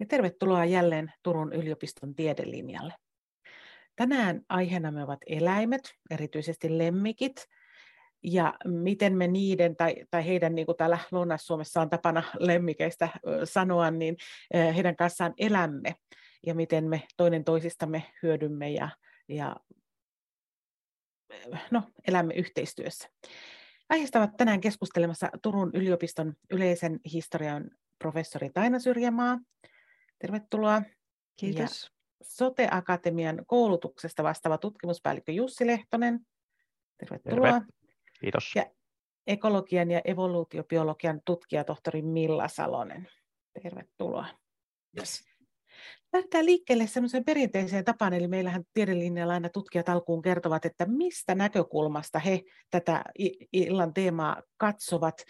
ja tervetuloa jälleen Turun yliopiston tiedelinjalle. Tänään me ovat eläimet, erityisesti lemmikit, ja miten me niiden tai, tai heidän, niin kuin täällä Lounais-Suomessa on tapana lemmikeistä sanoa, niin heidän kanssaan elämme ja miten me toinen toisistamme hyödymme ja, ja no, elämme yhteistyössä. Aiheesta ovat tänään keskustelemassa Turun yliopiston yleisen historian professori Taina Syrjämaa Tervetuloa. Kiitos. Ja Sote-akatemian koulutuksesta vastaava tutkimuspäällikkö Jussi Lehtonen. Tervetuloa. Terve. Kiitos. Ja ekologian ja evoluutiobiologian tutkija tohtori Milla Salonen. Tervetuloa. Yes. Lähdetään liikkeelle semmoiseen perinteiseen tapaan, eli meillähän tiedelinjalla aina tutkijat alkuun kertovat, että mistä näkökulmasta he tätä illan teemaa katsovat.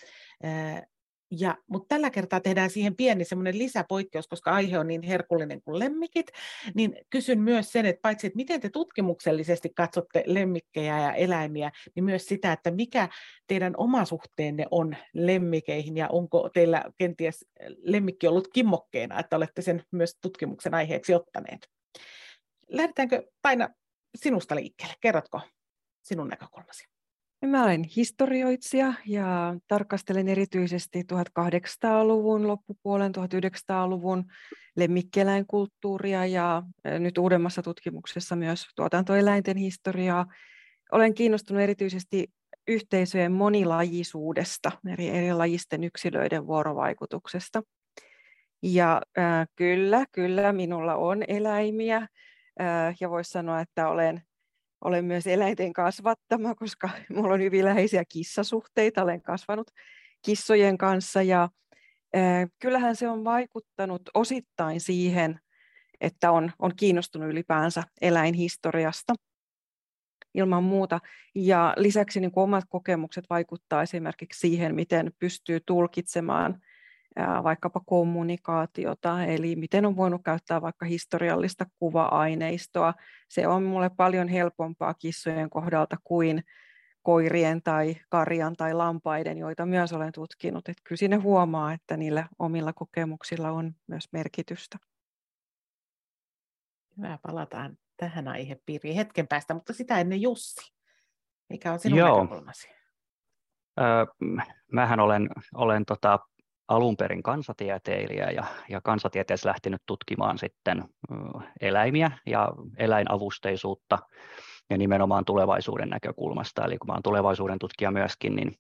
Ja, mutta tällä kertaa tehdään siihen pieni semmoinen lisäpoikkeus, koska aihe on niin herkullinen kuin lemmikit, niin kysyn myös sen, että paitsi että miten te tutkimuksellisesti katsotte lemmikkejä ja eläimiä, niin myös sitä, että mikä teidän oma suhteenne on lemmikeihin ja onko teillä kenties lemmikki ollut kimmokkeena, että olette sen myös tutkimuksen aiheeksi ottaneet. Lähdetäänkö Taina sinusta liikkeelle? Kerrotko sinun näkökulmasi? Mä olen historioitsija ja tarkastelen erityisesti 1800-luvun loppupuolen, 1900-luvun lemmikkieläinkulttuuria ja nyt uudemmassa tutkimuksessa myös tuotantoeläinten historiaa. Olen kiinnostunut erityisesti yhteisöjen monilajisuudesta, eri, eri lajisten yksilöiden vuorovaikutuksesta. Ja äh, kyllä, kyllä, minulla on eläimiä äh, ja voisi sanoa, että olen olen myös eläinten kasvattama, koska minulla on hyvin läheisiä kissasuhteita. Olen kasvanut kissojen kanssa ja kyllähän se on vaikuttanut osittain siihen, että on, on kiinnostunut ylipäänsä eläinhistoriasta ilman muuta. Ja lisäksi niin omat kokemukset vaikuttaa esimerkiksi siihen, miten pystyy tulkitsemaan vaikkapa kommunikaatiota, eli miten on voinut käyttää vaikka historiallista kuva-aineistoa. Se on minulle paljon helpompaa kissojen kohdalta kuin koirien tai karjan tai lampaiden, joita myös olen tutkinut. Että kyllä sinne huomaa, että niillä omilla kokemuksilla on myös merkitystä. Hyvä, palataan tähän aihepiiriin hetken päästä, mutta sitä ennen Jussi. Mikä on sinun Joo. näkökulmasi? Öö, mähän olen, olen tota, alun perin kansatieteilijä ja, ja kansatieteessä lähtenyt tutkimaan sitten eläimiä ja eläinavusteisuutta ja nimenomaan tulevaisuuden näkökulmasta. Eli kun olen tulevaisuuden tutkija myöskin, niin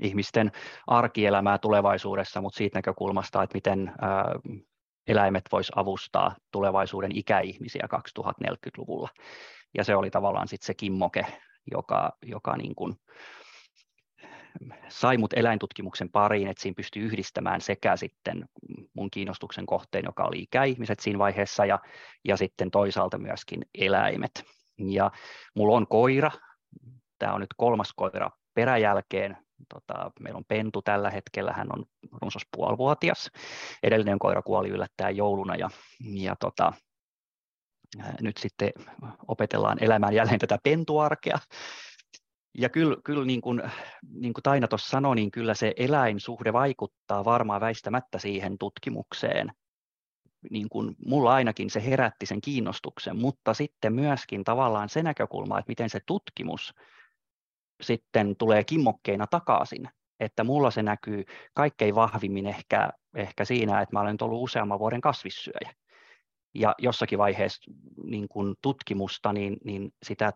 ihmisten arkielämää tulevaisuudessa, mutta siitä näkökulmasta, että miten eläimet vois avustaa tulevaisuuden ikäihmisiä 2040-luvulla. Ja se oli tavallaan sitten se kimmoke, joka, joka niin kuin, sai mut eläintutkimuksen pariin, että siinä pystyy yhdistämään sekä sitten mun kiinnostuksen kohteen, joka oli ikäihmiset siinä vaiheessa, ja, ja sitten toisaalta myöskin eläimet. Ja mulla on koira, tämä on nyt kolmas koira peräjälkeen, tota, meillä on pentu tällä hetkellä, hän on runsas puolivuotias. Edellinen koira kuoli yllättäen jouluna ja, ja tota, nyt sitten opetellaan elämään jälleen tätä pentuarkea ja kyllä, kyllä niin kuin, niin kuin Taina tuossa sanoi, niin kyllä se eläinsuhde vaikuttaa varmaan väistämättä siihen tutkimukseen. Niin kuin mulla ainakin se herätti sen kiinnostuksen, mutta sitten myöskin tavallaan se näkökulma, että miten se tutkimus sitten tulee kimmokkeina takaisin. Että mulla se näkyy kaikkein vahvimmin ehkä, ehkä siinä, että mä olen ollut useamman vuoden kasvissyöjä. Ja jossakin vaiheessa niin kun tutkimusta, niin, niin sitä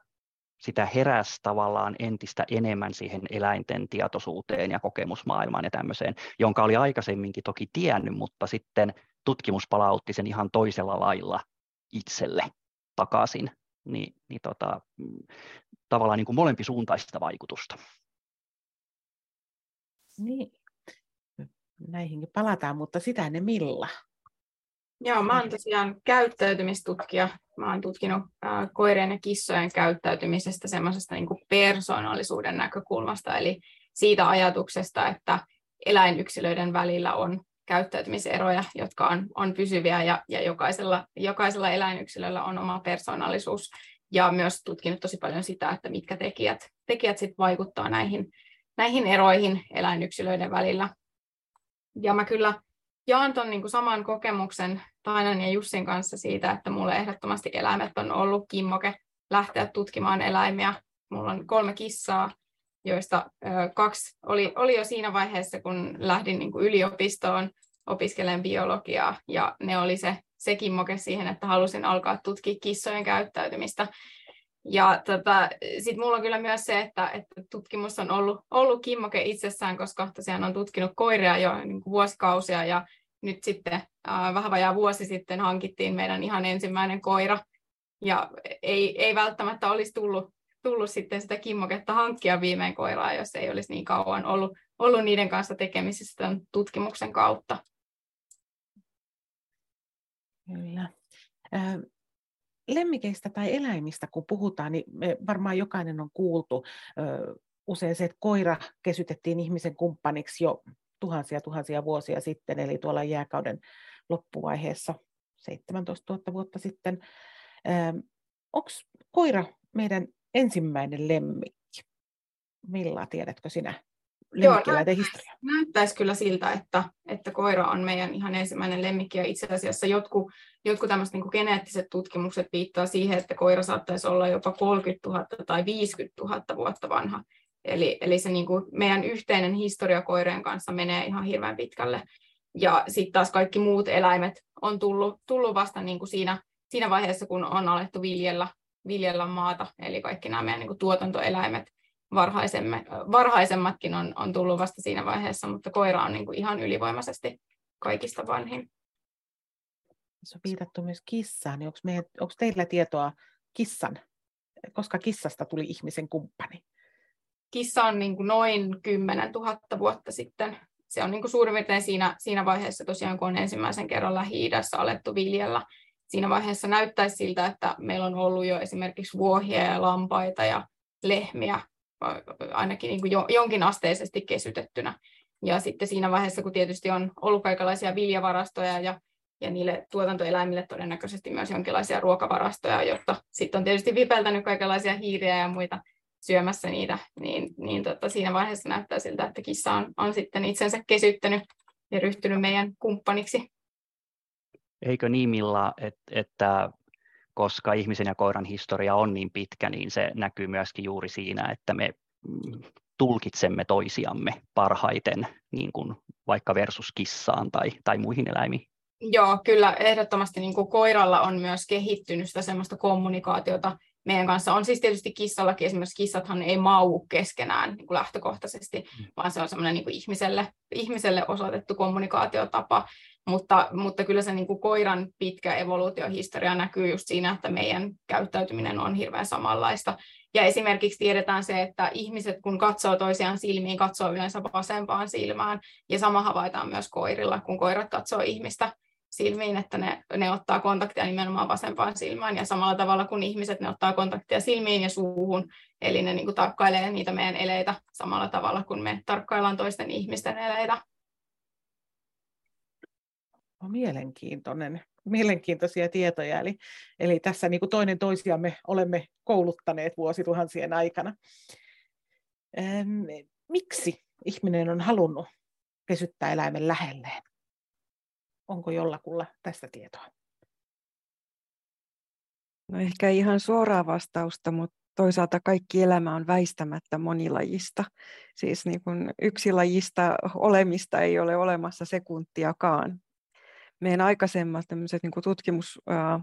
sitä heräsi tavallaan entistä enemmän siihen eläinten tietoisuuteen ja kokemusmaailmaan ja tämmöiseen, jonka oli aikaisemminkin toki tiennyt, mutta sitten tutkimus palautti sen ihan toisella lailla itselle takaisin, niin, niin tota, tavallaan niin kuin molempisuuntaista vaikutusta. Niin, näihinkin palataan, mutta sitä ennen Milla. Joo, mä oon tosiaan käyttäytymistutkija. Mä oon tutkinut äh, koirien ja kissojen käyttäytymisestä semmoisesta niin persoonallisuuden näkökulmasta, eli siitä ajatuksesta, että eläinyksilöiden välillä on käyttäytymiseroja, jotka on, on pysyviä ja, ja jokaisella, jokaisella eläinyksilöllä on oma persoonallisuus. Ja myös tutkinut tosi paljon sitä, että mitkä tekijät, tekijät sit vaikuttaa näihin, näihin eroihin eläinyksilöiden välillä. Ja mä kyllä jaan tuon niin saman kokemuksen Tainan ja Jussin kanssa siitä, että mulle ehdottomasti eläimet on ollut kimmoke lähteä tutkimaan eläimiä. Mulla on kolme kissaa, joista ö, kaksi oli, oli jo siinä vaiheessa, kun lähdin niin kuin yliopistoon opiskelemaan biologiaa, ja ne oli se, se kimmoke siihen, että halusin alkaa tutkia kissojen käyttäytymistä. Ja tota, sitten mulla on kyllä myös se, että, että tutkimus on ollut, ollut kimmoke itsessään, koska tosiaan on tutkinut koiria jo niin kuin vuosikausia ja nyt sitten äh, vähän vajaa vuosi sitten hankittiin meidän ihan ensimmäinen koira. Ja ei, ei välttämättä olisi tullut, tullut sitten sitä kimmoketta hankkia viimein koiraa, jos ei olisi niin kauan ollut, ollut niiden kanssa tekemisissä tämän tutkimuksen kautta. Kyllä lemmikeistä tai eläimistä kun puhutaan, niin me varmaan jokainen on kuultu usein se, että koira kesytettiin ihmisen kumppaniksi jo tuhansia tuhansia vuosia sitten, eli tuolla jääkauden loppuvaiheessa 17 000 vuotta sitten. Onko koira meidän ensimmäinen lemmikki? Milla, tiedätkö sinä? Lemmikkiläiden historia? Näyttäisi kyllä siltä, että, että koira on meidän ihan ensimmäinen lemmikki ja itse asiassa jotkut, jotkut tämmöiset niin geneettiset tutkimukset viittaa siihen, että koira saattaisi olla jopa 30 000 tai 50 000 vuotta vanha. Eli, eli se niin kuin meidän yhteinen historia koireen kanssa menee ihan hirveän pitkälle. Ja sitten taas kaikki muut eläimet on tullut, tullut vasta niin kuin siinä, siinä vaiheessa, kun on alettu viljellä, viljellä maata, eli kaikki nämä meidän niin kuin tuotantoeläimet varhaisemmatkin on, on tullut vasta siinä vaiheessa, mutta koira on niin kuin ihan ylivoimaisesti kaikista vanhin. Se on viitattu myös kissaan. Niin onko, meidän, onko teillä tietoa kissan, koska kissasta tuli ihmisen kumppani? Kissa on niin kuin noin 10 000 vuotta sitten. Se on niin kuin suurin piirtein siinä, siinä vaiheessa tosiaan, kun on ensimmäisen kerran Lähi-idässä alettu viljellä. Siinä vaiheessa näyttäisi siltä, että meillä on ollut jo esimerkiksi vuohia ja lampaita ja lehmiä ainakin niin kuin jo, jonkin asteisesti kesytettynä. Ja sitten siinä vaiheessa, kun tietysti on ollut kaikenlaisia viljavarastoja ja, ja niille tuotantoeläimille todennäköisesti myös jonkinlaisia ruokavarastoja, jotta sitten on tietysti vipeltänyt kaikenlaisia hiiriä ja muita syömässä niitä, niin, niin tota, siinä vaiheessa näyttää siltä, että kissa on, on sitten itsensä kesyttänyt ja ryhtynyt meidän kumppaniksi. Eikö niin, Milla, että, että koska ihmisen ja koiran historia on niin pitkä, niin se näkyy myöskin juuri siinä, että me mm, tulkitsemme toisiamme parhaiten, niin kuin vaikka versus kissaan tai, tai muihin eläimiin. Joo, kyllä ehdottomasti niin kuin koiralla on myös kehittynyt sitä semmoista kommunikaatiota meidän kanssa. On siis tietysti kissallakin, esimerkiksi kissathan ei mau keskenään niin kuin lähtökohtaisesti, mm. vaan se on semmoinen niin kuin ihmiselle, ihmiselle osoitettu kommunikaatiotapa. Mutta, mutta kyllä se niin kuin koiran pitkä evoluutiohistoria näkyy just siinä, että meidän käyttäytyminen on hirveän samanlaista. Ja esimerkiksi tiedetään se, että ihmiset kun katsoo toisiaan silmiin, katsoo yleensä vasempaan silmään. Ja sama havaitaan myös koirilla, kun koirat katsoo ihmistä silmiin, että ne, ne ottaa kontaktia nimenomaan vasempaan silmään. Ja samalla tavalla kuin ihmiset, ne ottaa kontaktia silmiin ja suuhun. Eli ne niin kuin tarkkailee niitä meidän eleitä samalla tavalla kuin me tarkkaillaan toisten ihmisten eleitä mielenkiintoinen, mielenkiintoisia tietoja. Eli, eli tässä niin kuin toinen toisiamme olemme kouluttaneet vuosituhansien aikana. Ähm, miksi ihminen on halunnut kesyttää eläimen lähelleen? Onko jollakulla tästä tietoa? No ehkä ihan suoraa vastausta, mutta toisaalta kaikki elämä on väistämättä monilajista. Siis niin kuin yksilajista olemista ei ole olemassa sekuntiakaan meidän aikaisemmat niin kuin tutkimus, ää,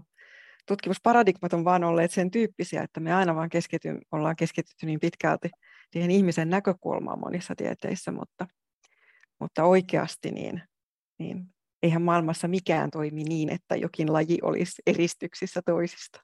tutkimusparadigmat on vaan olleet sen tyyppisiä, että me aina vaan keskity, ollaan keskitytty niin pitkälti siihen ihmisen näkökulmaan monissa tieteissä, mutta, mutta oikeasti niin, niin eihän maailmassa mikään toimi niin, että jokin laji olisi eristyksissä toisista.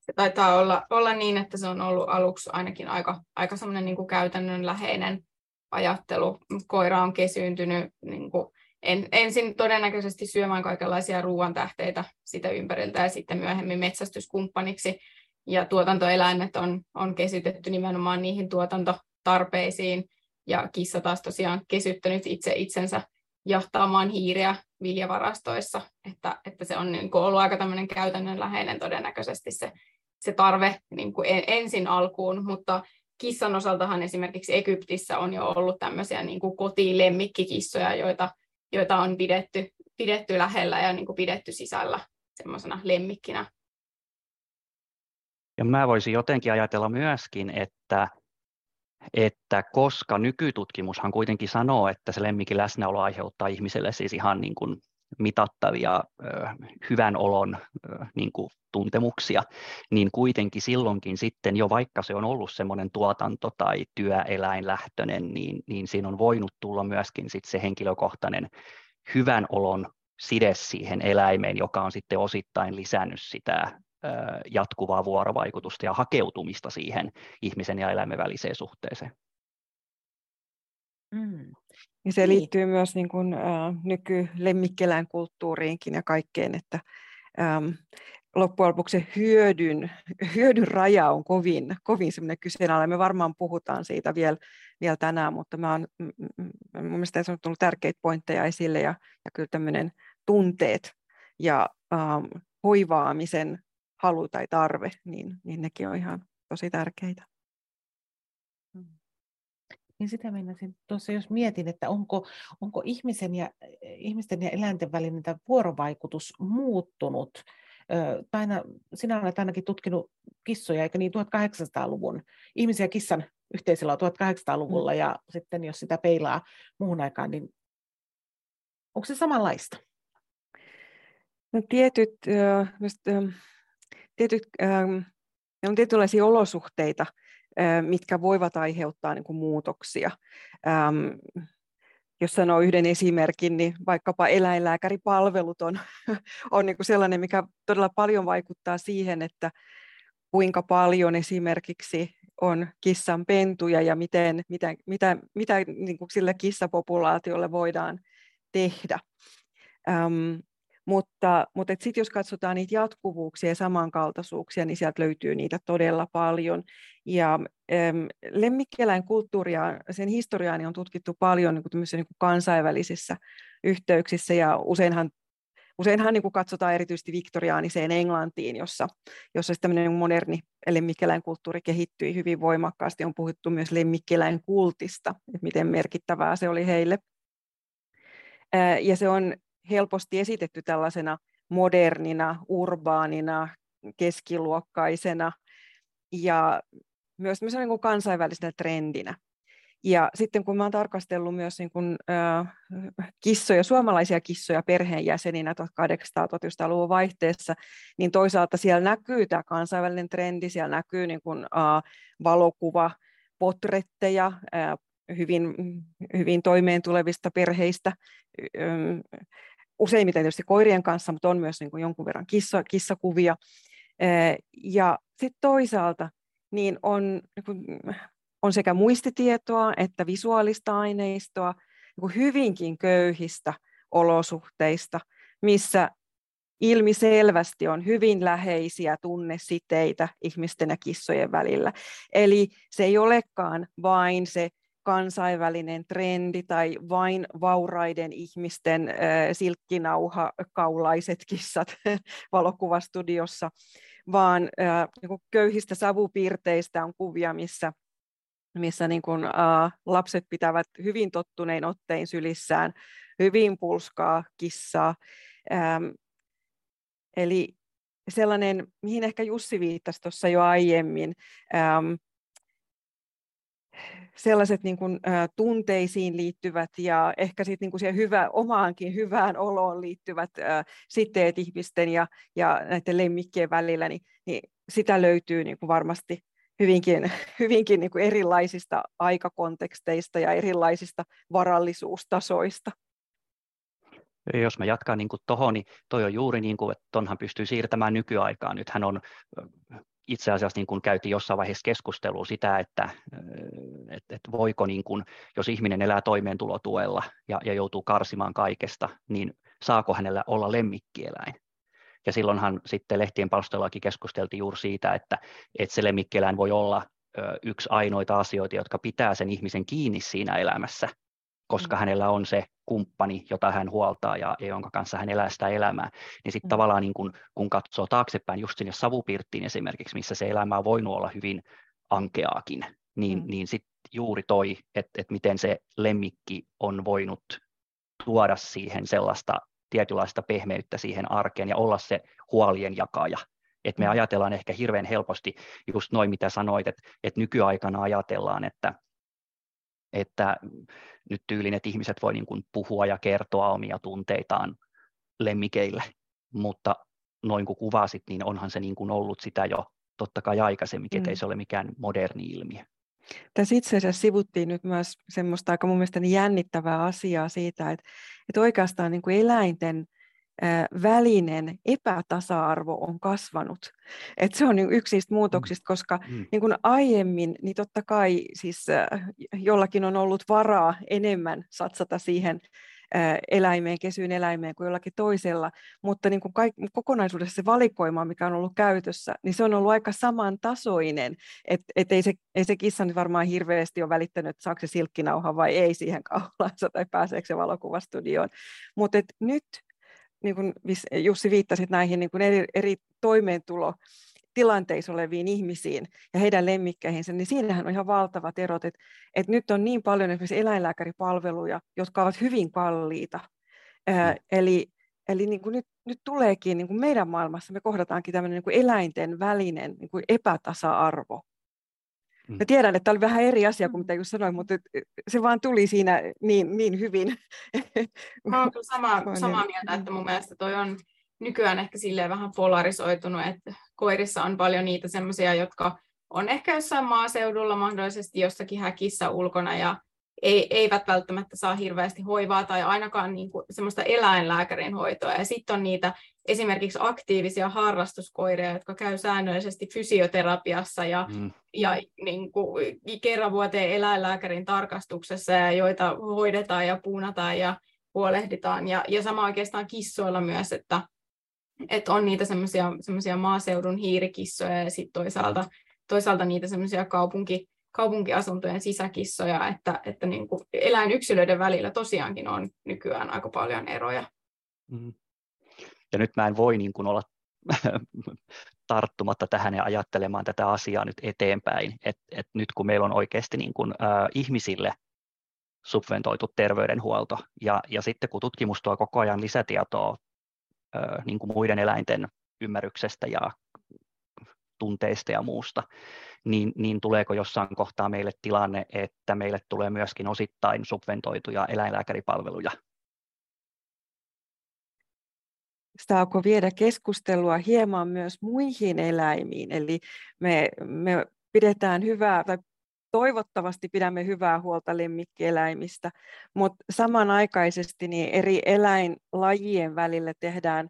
Se taitaa olla, olla niin, että se on ollut aluksi ainakin aika, aika semmoinen niin käytännönläheinen ajattelu. Koira on kesyyntynyt niin kuin en, ensin todennäköisesti syömään kaikenlaisia ruoantähteitä sitä ympäriltä ja sitten myöhemmin metsästyskumppaniksi. Ja tuotantoeläimet on, on kesytetty nimenomaan niihin tuotantotarpeisiin. Ja kissa taas tosiaan kesyttänyt itse itsensä jahtaamaan hiiriä viljavarastoissa, että, että se on niin kuin ollut aika tämmöinen käytännönläheinen todennäköisesti se, se tarve niin kuin ensin alkuun, mutta kissan osaltahan esimerkiksi Egyptissä on jo ollut tämmöisiä niin kuin kotiin lemmikkikissoja, joita joita on pidetty, pidetty lähellä ja niin kuin pidetty sisällä semmoisena lemmikkinä. Ja mä voisin jotenkin ajatella myöskin, että, että koska nykytutkimushan kuitenkin sanoo, että se lemmikin läsnäolo aiheuttaa ihmiselle siis ihan niin kuin mitattavia hyvän olon niin kuin tuntemuksia, niin kuitenkin silloinkin sitten jo vaikka se on ollut semmoinen tuotanto- tai työeläinlähtöinen, niin, niin siinä on voinut tulla myöskin sit se henkilökohtainen hyvän olon side siihen eläimeen, joka on sitten osittain lisännyt sitä jatkuvaa vuorovaikutusta ja hakeutumista siihen ihmisen ja eläimen väliseen suhteeseen. Mm. Ja se niin. liittyy myös niin kuin, äh, nykylemmikkieläinkulttuuriinkin ja kaikkeen, että ähm, loppujen lopuksi hyödyn, hyödyn raja on kovin, kovin semmoinen kyseenalainen. Me varmaan puhutaan siitä vielä, vielä tänään, mutta mä oon, mun mielestä se on tullut tärkeitä pointteja esille ja, ja kyllä tämmöinen tunteet ja ähm, hoivaamisen halu tai tarve, niin, niin nekin on ihan tosi tärkeitä. Niin sitä meinasin tuossa, jos mietin, että onko, onko ihmisen ja, ihmisten ja eläinten välinen vuorovaikutus muuttunut. Taina, sinä olet ainakin tutkinut kissoja, eikö niin 1800-luvun, ihmisiä kissan yhteisöllä 1800-luvulla, mm. ja sitten jos sitä peilaa muuhun aikaan, niin onko se samanlaista? No tietyt, just, tietyt on tietynlaisia olosuhteita, mitkä voivat aiheuttaa niin kuin muutoksia. Jos sanoo yhden esimerkin, niin vaikkapa eläinlääkäripalvelut on, on niin kuin sellainen, mikä todella paljon vaikuttaa siihen, että kuinka paljon esimerkiksi on kissan pentuja ja miten, mitä, mitä, mitä niin kuin sille kissapopulaatiolle voidaan tehdä. Mutta, mutta sitten jos katsotaan niitä jatkuvuuksia ja samankaltaisuuksia, niin sieltä löytyy niitä todella paljon. Ja ähm, lemmikkieläinkulttuuria, sen historiaa niin on tutkittu paljon niin kuin niin kuin kansainvälisissä yhteyksissä ja useinhan Useinhan niin kuin katsotaan erityisesti viktoriaaniseen Englantiin, jossa, jossa tämmöinen moderni lemmikkieläinkulttuuri kehittyi hyvin voimakkaasti. On puhuttu myös lemmikkieläinkultista, että miten merkittävää se oli heille. Ja se on helposti esitetty tällaisena modernina, urbaanina, keskiluokkaisena ja myös niin kuin kansainvälisenä trendinä. Ja sitten kun mä olen tarkastellut myös niin kuin, äh, kissoja, suomalaisia kissoja perheenjäseninä 1800-1900-luvun vaihteessa, niin toisaalta siellä näkyy tämä kansainvälinen trendi, siellä näkyy niin kuin, äh, valokuva, potretteja, äh, hyvin, hyvin toimeen tulevista perheistä, useimmiten tietysti koirien kanssa, mutta on myös niin kuin jonkun verran kissa, kissakuvia. Ja sitten toisaalta niin on, niin kuin, on sekä muistitietoa että visuaalista aineistoa niin kuin hyvinkin köyhistä olosuhteista, missä ilmi selvästi on hyvin läheisiä tunnesiteitä ihmisten ja kissojen välillä. Eli se ei olekaan vain se kansainvälinen trendi tai vain vauraiden ihmisten äh, silkkinauhakaulaiset kissat valokuvastudiossa, vaan niin köyhistä savupiirteistä on kuvia, missä missä niin kuin, äh, lapset pitävät hyvin tottunein ottein sylissään hyvin pulskaa kissaa. Ähm, eli sellainen, mihin ehkä Jussi viittasi tuossa jo aiemmin, ähm, sellaiset niin kuin, ä, tunteisiin liittyvät ja ehkä sitten niin siihen hyvä, omaankin hyvään oloon liittyvät ä, siteet ihmisten ja, ja näiden lemmikkien välillä, niin, niin sitä löytyy niin kuin varmasti hyvinkin, hyvinkin niin kuin erilaisista aikakonteksteista ja erilaisista varallisuustasoista. Jos mä jatkan niin tuohon, niin toi on juuri niin kuin, että tonhan pystyy siirtämään nykyaikaan. Nythän on itse asiassa niin kuin käytiin jossain vaiheessa keskustelua sitä, että, että, että voiko, niin kuin, jos ihminen elää toimeentulotuella ja, ja joutuu karsimaan kaikesta, niin saako hänellä olla lemmikkieläin? Ja silloinhan sitten lehtien palstoillakin keskusteltiin juuri siitä, että, että se lemmikkieläin voi olla yksi ainoita asioita, jotka pitää sen ihmisen kiinni siinä elämässä, koska mm. hänellä on se kumppani, jota hän huoltaa ja, ja jonka kanssa hän elää sitä elämää, niin sitten mm. tavallaan niin kun, kun katsoo taaksepäin just sinne savupirttiin esimerkiksi, missä se elämä on voinut olla hyvin ankeaakin, niin, mm. niin sitten juuri toi, että et miten se lemmikki on voinut tuoda siihen sellaista tietynlaista pehmeyttä siihen arkeen ja olla se huolien jakaja. Et me mm. ajatellaan ehkä hirveän helposti just noin, mitä sanoit, että et nykyaikana ajatellaan, että, että nyt tyylin, että ihmiset voi niin kuin puhua ja kertoa omia tunteitaan lemmikeille, mutta noin kuin kuvasit, niin onhan se niin kuin ollut sitä jo totta kai aikaisemminkin, mm. että ei se ole mikään moderni ilmiö. Tässä itse asiassa sivuttiin nyt myös semmoista aika mun mielestä jännittävää asiaa siitä, että, että oikeastaan niin kuin eläinten välinen epätasa-arvo on kasvanut. Et se on niin yksi niistä muutoksista, koska mm. niin kuin aiemmin, niin totta kai siis jollakin on ollut varaa enemmän satsata siihen eläimeen, kesyyn eläimeen kuin jollakin toisella, mutta niin kuin kaik- kokonaisuudessa se valikoima, mikä on ollut käytössä, niin se on ollut aika samantasoinen, että et ei, se, ei se kissa nyt varmaan hirveästi ole välittänyt, että saako se silkkinauha vai ei siihen kaulaansa tai pääseekö se valokuvastudioon, mutta nyt niin kuin Jussi viittasit näihin niin kuin eri, eri toimeentulo tilanteissa oleviin ihmisiin ja heidän lemmikkeihinsä, niin siinähän on ihan valtavat erot, että, että nyt on niin paljon esimerkiksi eläinlääkäripalveluja, jotka ovat hyvin kalliita. Mm. eli eli niin kuin nyt, nyt tuleekin niin kuin meidän maailmassa, me kohdataankin tämmöinen niin kuin eläinten välinen niin kuin epätasa-arvo. Mm. Mä tiedän, että tämä oli vähän eri asia kuin mitä just sanoin, mutta se vaan tuli siinä niin, niin hyvin. Mä olen sama, samaa mieltä, että mun mielestä toi on nykyään ehkä silleen vähän polarisoitunut, että koirissa on paljon niitä semmoisia, jotka on ehkä jossain maaseudulla mahdollisesti jossakin häkissä ulkona ja ei, eivät välttämättä saa hirveästi hoivaa tai ainakaan niin kuin semmoista eläinlääkärin hoitoa. Ja sitten on niitä esimerkiksi aktiivisia harrastuskoiria, jotka käy säännöllisesti fysioterapiassa ja, mm. ja niin kuin, kerran vuoteen eläinlääkärin tarkastuksessa ja joita hoidetaan ja puunataan ja huolehditaan. Ja, ja sama oikeastaan kissoilla myös, että, että on niitä semmoisia maaseudun hiirikissoja ja sitten toisaalta, toisaalta niitä semmoisia kaupunki, kaupunkiasuntojen sisäkissoja, että, että niin kuin eläinyksilöiden välillä tosiaankin on nykyään aika paljon eroja. Mm. Ja nyt mä en voi niin kuin olla tarttumatta tähän ja ajattelemaan tätä asiaa nyt eteenpäin, että et nyt kun meillä on oikeasti niin kuin, äh, ihmisille subventoitu terveydenhuolto, ja, ja sitten kun tutkimus tuo koko ajan lisätietoa äh, niin kuin muiden eläinten ymmärryksestä ja tunteista ja muusta, niin, niin tuleeko jossain kohtaa meille tilanne, että meille tulee myöskin osittain subventoituja eläinlääkäripalveluja? Alkoi viedä keskustelua hieman myös muihin eläimiin, eli me, me pidetään hyvää, tai toivottavasti pidämme hyvää huolta lemmikkieläimistä, mutta samanaikaisesti niin eri eläinlajien välillä tehdään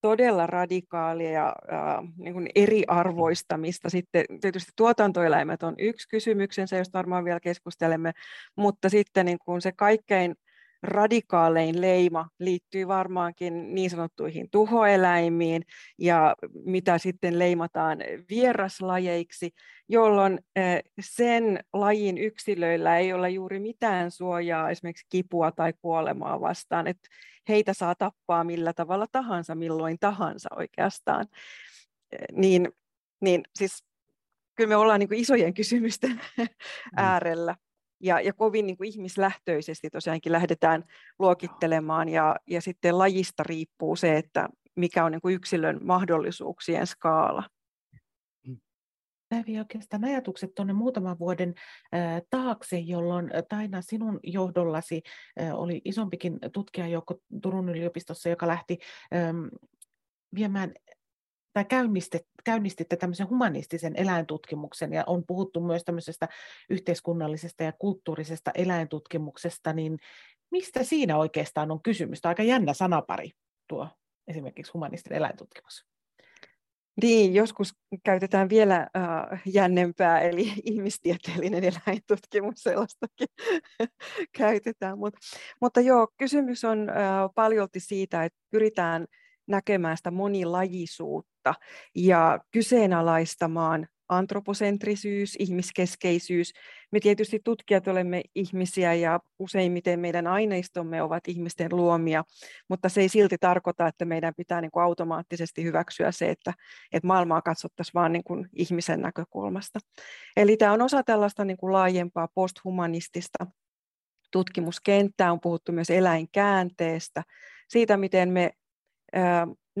todella radikaalia ja äh, niin kuin eriarvoistamista. Sitten tietysti tuotantoeläimet on yksi kysymyksensä, josta varmaan vielä keskustelemme, mutta sitten niin kuin se kaikkein radikaalein leima liittyy varmaankin niin sanottuihin tuhoeläimiin ja mitä sitten leimataan vieraslajeiksi, jolloin sen lajin yksilöillä ei ole juuri mitään suojaa esimerkiksi kipua tai kuolemaa vastaan, että heitä saa tappaa millä tavalla tahansa, milloin tahansa oikeastaan. Niin, niin siis kyllä me ollaan niin isojen kysymysten mm. äärellä ja, ja kovin niin kuin ihmislähtöisesti tosiaankin lähdetään luokittelemaan ja, ja sitten lajista riippuu se, että mikä on niin kuin yksilön mahdollisuuksien skaala. Päivi oikeastaan ajatukset tuonne muutaman vuoden taakse, jolloin Taina sinun johdollasi oli isompikin tutkijajoukko Turun yliopistossa, joka lähti viemään tai käynnistitte tämmöisen humanistisen eläintutkimuksen ja on puhuttu myös tämmöisestä yhteiskunnallisesta ja kulttuurisesta eläintutkimuksesta, niin mistä siinä oikeastaan on kysymys? Tämä on aika jännä sanapari tuo esimerkiksi humanistinen eläintutkimus. Niin, joskus käytetään vielä äh, jännempää, eli ihmistieteellinen eläintutkimus, sellaistakin käytetään. Mut, mutta joo, kysymys on äh, paljolti siitä, että pyritään näkemään sitä monilajisuutta ja kyseenalaistamaan antroposentrisyys, ihmiskeskeisyys. Me tietysti tutkijat olemme ihmisiä ja useimmiten meidän aineistomme ovat ihmisten luomia, mutta se ei silti tarkoita, että meidän pitää niin kuin automaattisesti hyväksyä se, että, että maailmaa katsottaisiin vain niin kuin ihmisen näkökulmasta. Eli tämä on osa tällaista niin kuin laajempaa posthumanistista tutkimuskenttää, on puhuttu myös eläinkäänteestä, siitä miten me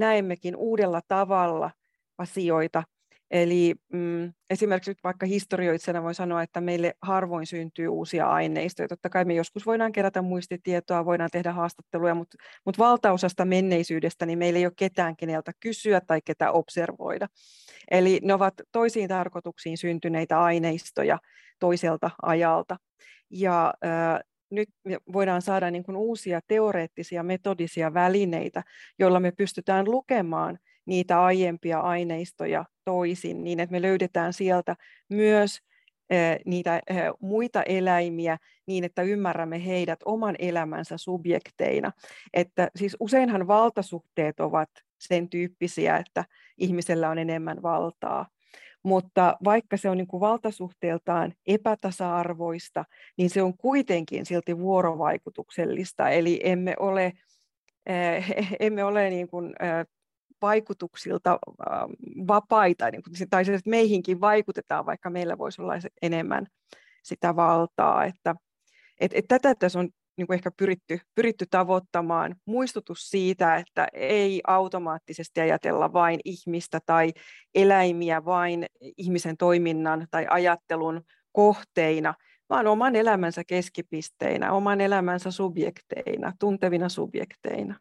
näemmekin uudella tavalla asioita. Eli mm, esimerkiksi vaikka historioitsena voi sanoa, että meille harvoin syntyy uusia aineistoja. Totta kai me joskus voidaan kerätä muistitietoa, voidaan tehdä haastatteluja, mutta, mutta valtaosasta menneisyydestä niin meillä ei ole ketään, keneltä kysyä tai ketä observoida. Eli ne ovat toisiin tarkoituksiin syntyneitä aineistoja toiselta ajalta. Ja äh, nyt me voidaan saada niin kuin uusia teoreettisia metodisia välineitä, joilla me pystytään lukemaan niitä aiempia aineistoja toisin, niin että me löydetään sieltä myös niitä muita eläimiä niin, että ymmärrämme heidät oman elämänsä subjekteina. Että siis useinhan valtasuhteet ovat sen tyyppisiä, että ihmisellä on enemmän valtaa. Mutta vaikka se on niin kuin valtasuhteeltaan epätasa-arvoista, niin se on kuitenkin silti vuorovaikutuksellista. Eli emme ole, emme ole niin kuin vaikutuksilta vapaita, niin kuin, tai että meihinkin vaikutetaan, vaikka meillä voisi olla enemmän sitä valtaa. Että, et, et tätä tässä on niin kuin ehkä pyritty, pyritty tavoittamaan. Muistutus siitä, että ei automaattisesti ajatella vain ihmistä tai eläimiä vain ihmisen toiminnan tai ajattelun kohteina, vaan oman elämänsä keskipisteinä, oman elämänsä subjekteina, tuntevina subjekteina.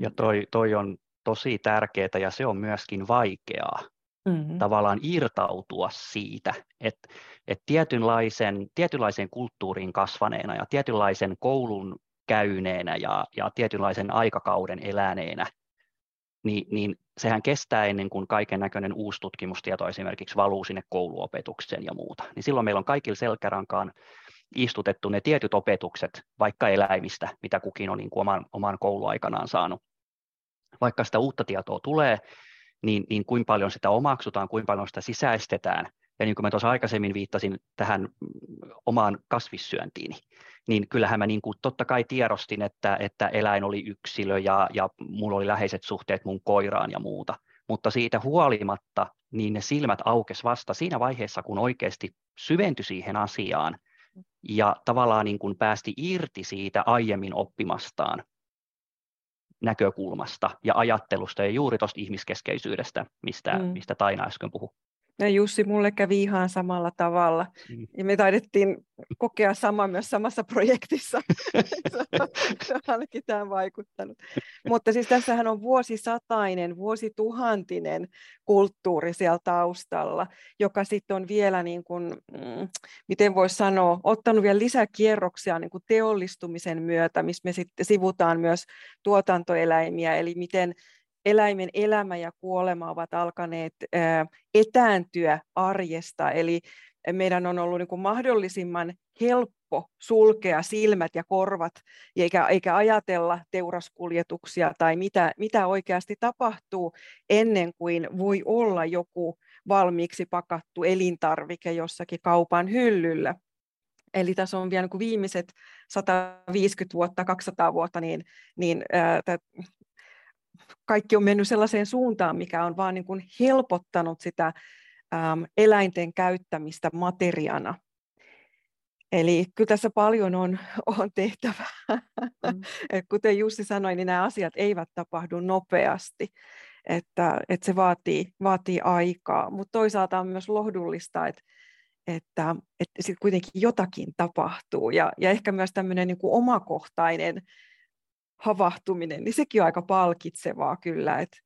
Ja toi, toi on tosi tärkeää ja se on myöskin vaikeaa mm-hmm. tavallaan irtautua siitä, että, että tietynlaisen, tietynlaisen kulttuuriin kasvaneena ja tietynlaisen koulun käyneenä ja, ja tietynlaisen aikakauden eläneenä, niin, niin sehän kestää ennen kuin kaiken näköinen uusi tutkimustieto esimerkiksi valuu sinne kouluopetukseen ja muuta. Niin silloin meillä on kaikilla selkärankaan istutettu ne tietyt opetukset vaikka eläimistä, mitä kukin on niin kuin oman, oman kouluaikanaan saanut. Vaikka sitä uutta tietoa tulee, niin, niin kuinka paljon sitä omaksutaan, kuinka paljon sitä sisäistetään. Ja niin kuin mä tuossa aikaisemmin viittasin tähän omaan kasvissyöntiini, niin kyllähän mä niin kuin totta kai tiedostin, että, että eläin oli yksilö ja, ja mulla oli läheiset suhteet mun koiraan ja muuta. Mutta siitä huolimatta niin ne silmät aukes vasta siinä vaiheessa, kun oikeasti syventyi siihen asiaan ja tavallaan niin kuin päästi irti siitä aiemmin oppimastaan näkökulmasta ja ajattelusta ja juuri tuosta ihmiskeskeisyydestä, mistä, mm. mistä Taina äsken puhui. Ja Jussi, mulle kävi ihan samalla tavalla. Mm. Ja me taidettiin kokea sama myös samassa projektissa. se on ainakin tämä vaikuttanut. Mutta siis tässähän on vuosisatainen, vuosituhantinen kulttuuri siellä taustalla, joka sitten on vielä, niin kuin, mm, miten voisi sanoa, ottanut vielä lisäkierroksia niin kuin teollistumisen myötä, missä me sitten sivutaan myös tuotantoeläimiä, eli miten eläimen elämä ja kuolema ovat alkaneet etääntyä arjesta, eli meidän on ollut niin kuin mahdollisimman helppo sulkea silmät ja korvat, eikä, eikä ajatella teuraskuljetuksia tai mitä, mitä oikeasti tapahtuu ennen kuin voi olla joku valmiiksi pakattu elintarvike jossakin kaupan hyllyllä. Eli tässä on vielä niin viimeiset 150 vuotta, 200 vuotta, niin, niin ää, kaikki on mennyt sellaiseen suuntaan, mikä on vaan niin kuin helpottanut sitä äm, eläinten käyttämistä materiana. Eli kyllä tässä paljon on, on tehtävää. Mm. Kuten Jussi sanoi, niin nämä asiat eivät tapahdu nopeasti, että, että se vaatii, vaatii aikaa, mutta toisaalta on myös lohdullista, että, että, että sitten kuitenkin jotakin tapahtuu ja, ja ehkä myös tämmöinen niin kuin omakohtainen havahtuminen, niin sekin on aika palkitsevaa kyllä, että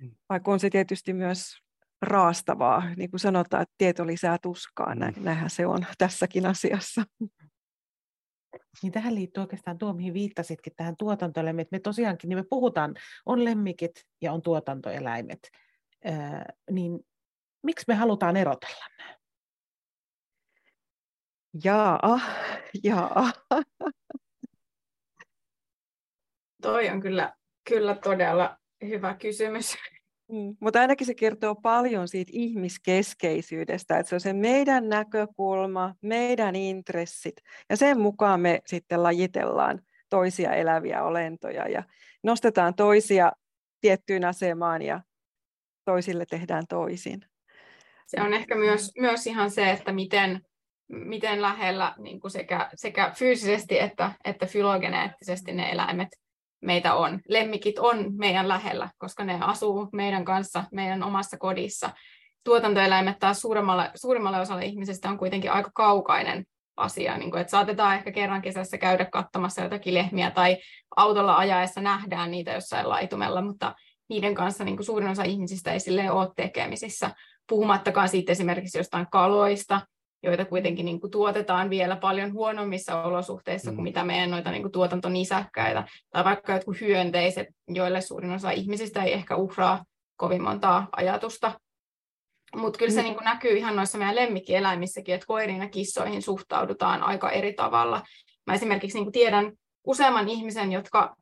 mm. vaikka on se tietysti myös raastavaa, niin kuin sanotaan, että tieto lisää tuskaa, näin, mm. näinhän se on tässäkin asiassa. Niin tähän liittyy oikeastaan tuo, mihin viittasitkin, tähän tuotantoeläimet. Me tosiaankin, niin me puhutaan, on lemmikit ja on tuotantoeläimet. Öö, niin miksi me halutaan erotella nämä? Jaa, jaa. Toi on kyllä, kyllä todella hyvä kysymys. Mm, mutta ainakin se kertoo paljon siitä ihmiskeskeisyydestä, että se on se meidän näkökulma, meidän intressit, ja sen mukaan me sitten lajitellaan toisia eläviä olentoja ja nostetaan toisia tiettyyn asemaan ja toisille tehdään toisin. Se on ehkä myös, myös ihan se, että miten miten lähellä niin kuin sekä, sekä fyysisesti että, että fylogeneettisesti ne eläimet meitä on. Lemmikit on meidän lähellä, koska ne asuu meidän kanssa meidän omassa kodissa. Tuotantoeläimet taas suurimmalle, suurimmalle osalle ihmisistä on kuitenkin aika kaukainen asia. Niin kuin, että saatetaan ehkä kerran kesässä käydä katsomassa jotakin lehmiä tai autolla ajaessa nähdään niitä jossain laitumella, mutta niiden kanssa niin suurin osa ihmisistä ei ole tekemisissä. Puhumattakaan siitä esimerkiksi jostain kaloista, joita kuitenkin niin kuin tuotetaan vielä paljon huonommissa olosuhteissa mm. kuin mitä meidän noita niin kuin tuotantonisäkkäitä, tai vaikka jotkut hyönteiset, joille suurin osa ihmisistä ei ehkä uhraa kovin montaa ajatusta. Mutta kyllä se mm. niin kuin näkyy ihan noissa meidän lemmikkieläimissäkin, että koiriin ja kissoihin suhtaudutaan aika eri tavalla. Mä esimerkiksi niin kuin tiedän useamman ihmisen, jotka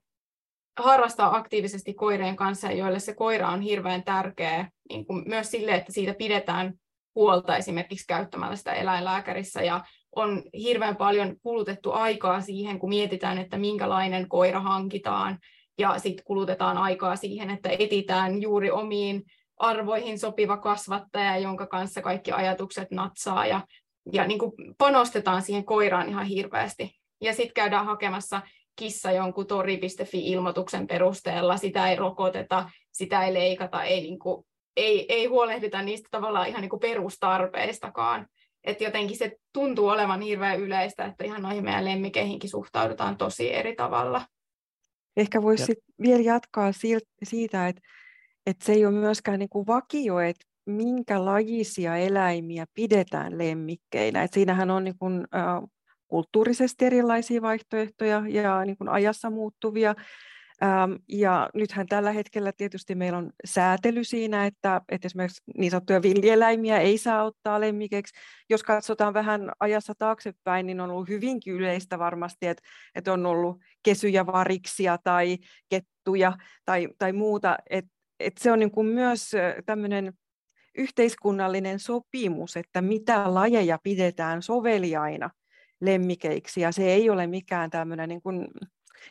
harrastaa aktiivisesti koireen kanssa, ja joille se koira on hirveän tärkeä niin kuin myös sille, että siitä pidetään huolta esimerkiksi käyttämällä sitä eläinlääkärissä ja on hirveän paljon kulutettu aikaa siihen, kun mietitään, että minkälainen koira hankitaan ja sitten kulutetaan aikaa siihen, että etitään juuri omiin arvoihin sopiva kasvattaja, jonka kanssa kaikki ajatukset natsaa ja, ja niin kuin panostetaan siihen koiraan ihan hirveästi. Ja sitten käydään hakemassa kissa jonkun tori.fi-ilmoituksen perusteella, sitä ei rokoteta, sitä ei leikata, ei niin kuin ei, ei huolehdita niistä tavallaan ihan niin kuin perustarpeistakaan. Että jotenkin se tuntuu olevan hirveän yleistä, että ihan noihin meidän lemmikeihinkin suhtaudutaan tosi eri tavalla. Ehkä voisi vielä jatkaa siitä, että, että se ei ole myöskään niin kuin vakio, että minkä lajisia eläimiä pidetään lemmikkeinä. Et siinähän on niin kuin, äh, kulttuurisesti erilaisia vaihtoehtoja ja niin kuin ajassa muuttuvia. Ja nythän tällä hetkellä tietysti meillä on säätely siinä, että, että esimerkiksi niin sanottuja villieläimiä ei saa ottaa lemmikeksi. Jos katsotaan vähän ajassa taaksepäin, niin on ollut hyvinkin yleistä varmasti, että, että on ollut kesyjä variksia tai kettuja tai, tai muuta. Että, että se on niin kuin myös tämmöinen yhteiskunnallinen sopimus, että mitä lajeja pidetään soveliaina lemmikeiksi, ja se ei ole mikään tämmöinen niin kuin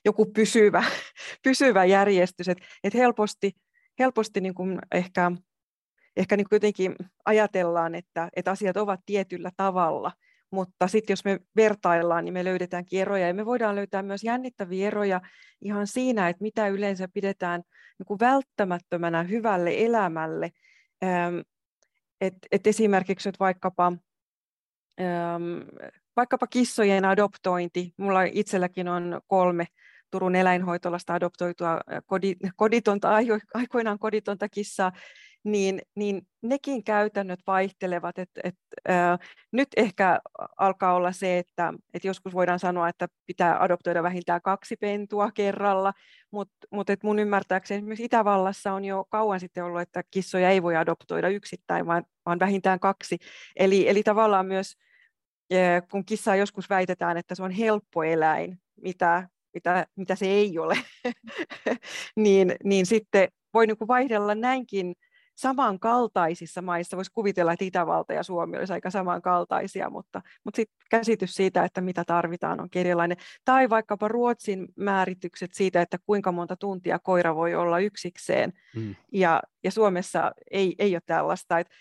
joku pysyvä, pysyvä järjestys, että et helposti, helposti niin kuin ehkä, ehkä niin kuin jotenkin ajatellaan, että, että asiat ovat tietyllä tavalla, mutta sitten jos me vertaillaan, niin me löydetäänkin eroja ja me voidaan löytää myös jännittäviä eroja ihan siinä, että mitä yleensä pidetään niin kuin välttämättömänä hyvälle elämälle. Et, et esimerkiksi nyt vaikkapa vaikkapa kissojen adoptointi. Mulla itselläkin on kolme Turun eläinhoitolasta adoptoitua koditonta, aikoinaan koditonta kissaa, niin, niin nekin käytännöt vaihtelevat. Et, et, äh, nyt ehkä alkaa olla se, että et joskus voidaan sanoa, että pitää adoptoida vähintään kaksi pentua kerralla, mutta mut et mun ymmärtääkseni myös Itävallassa on jo kauan sitten ollut, että kissoja ei voi adoptoida yksittäin, vaan, vaan vähintään kaksi. Eli, eli tavallaan myös kun kissaa joskus väitetään, että se on helppo eläin, mitä, mitä, mitä se ei ole, niin, niin sitten voi niin kuin vaihdella näinkin samankaltaisissa maissa. Voisi kuvitella, että Itävalta ja Suomi olisi aika samankaltaisia, mutta, mutta sitten käsitys siitä, että mitä tarvitaan, on erilainen. Tai vaikkapa Ruotsin määritykset siitä, että kuinka monta tuntia koira voi olla yksikseen. Mm. Ja, ja Suomessa ei, ei ole tällaista. Että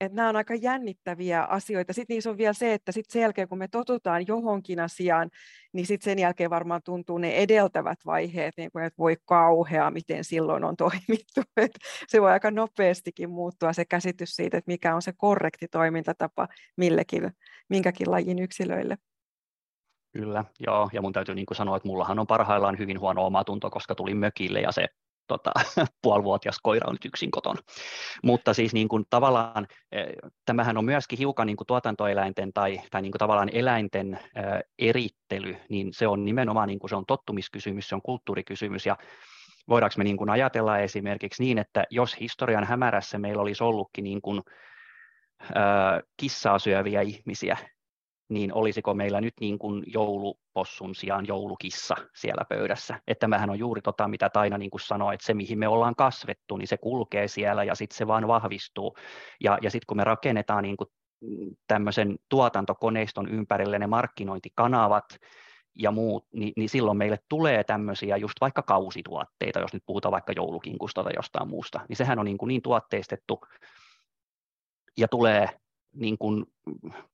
että nämä on aika jännittäviä asioita. Sitten niissä on vielä se, että sitten sen jälkeen, kun me totutaan johonkin asiaan, niin sitten sen jälkeen varmaan tuntuu ne edeltävät vaiheet, niin kuin, että voi kauhea, miten silloin on toimittu. Et se voi aika nopeastikin muuttua se käsitys siitä, että mikä on se korrekti toimintatapa millekin, minkäkin lajin yksilöille. Kyllä, joo, ja mun täytyy niin kuin sanoa, että mullahan on parhaillaan hyvin huono omatunto, koska tulin mökille ja se tota, puolivuotias koira on nyt yksin kotona. Mutta siis niin kuin tavallaan eh, tämähän on myöskin hiukan niin kuin tuotantoeläinten tai, tai niin kuin tavallaan eläinten eh, erittely, niin se on nimenomaan niin kuin se on tottumiskysymys, se on kulttuurikysymys ja voidaanko me niin kuin ajatella esimerkiksi niin, että jos historian hämärässä meillä olisi ollutkin niin kuin, ää, kissaa syöviä ihmisiä, niin olisiko meillä nyt niin kuin joulupossun sijaan joulukissa siellä pöydässä. Että tämähän on juuri tota, mitä Taina niin kuin sanoi, että se mihin me ollaan kasvettu, niin se kulkee siellä ja sitten se vaan vahvistuu. Ja, ja sitten kun me rakennetaan niin kuin tämmöisen tuotantokoneiston ympärille ne markkinointikanavat, ja muut, niin, niin silloin meille tulee tämmöisiä just vaikka kausituotteita, jos nyt puhutaan vaikka joulukinkusta tai jostain muusta, niin sehän on niin, kuin niin tuotteistettu ja tulee niin kuin,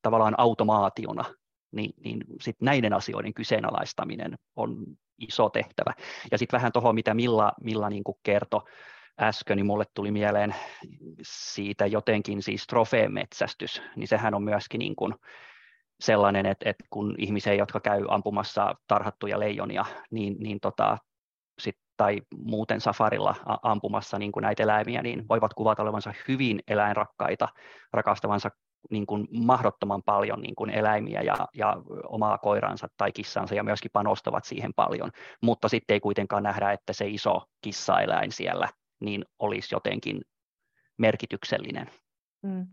tavallaan automaationa, niin, niin sit näiden asioiden kyseenalaistaminen on iso tehtävä. Ja sitten vähän tuohon, mitä Milla, Milla niin kertoi äsken, niin mulle tuli mieleen siitä jotenkin siis trofeenmetsästys, niin sehän on myöskin niin kuin sellainen, että, että kun ihmisiä, jotka käy ampumassa tarhattuja leijonia, niin, niin tota, sit, tai muuten safarilla ampumassa niin kuin näitä eläimiä, niin voivat kuvata olevansa hyvin eläinrakkaita, rakastavansa niin kuin mahdottoman paljon niin kuin eläimiä ja, ja omaa koiransa tai kissansa ja myöskin panostavat siihen paljon, mutta sitten ei kuitenkaan nähdä, että se iso kissaeläin siellä niin olisi jotenkin merkityksellinen. Mm.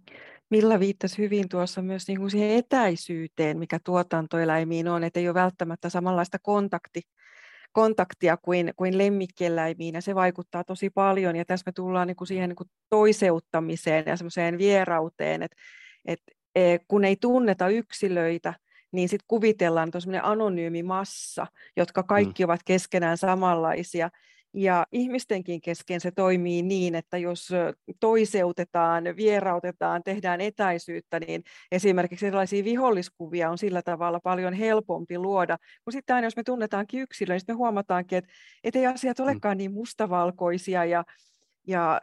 Milla viittasi hyvin tuossa myös niin kuin siihen etäisyyteen, mikä tuotantoeläimiin on, että ei ole välttämättä samanlaista kontakti, kontaktia kuin, kuin lemmikkieläimiin, ja se vaikuttaa tosi paljon, ja tässä me tullaan niin kuin siihen niin kuin toiseuttamiseen ja semmoiseen vierauteen, että, että e, kun ei tunneta yksilöitä, niin sitten kuvitellaan, että on semmoinen anonyymi massa, jotka mm. kaikki mm. ovat keskenään samanlaisia, ja ihmistenkin kesken se toimii niin, että jos toiseutetaan, vierautetaan, tehdään etäisyyttä, niin esimerkiksi erilaisia viholliskuvia on sillä tavalla paljon helpompi luoda. Kun sitten aina jos me tunnetaankin yksilöä, niin me huomataankin, että, että ei asiat mm. olekaan niin mustavalkoisia ja, ja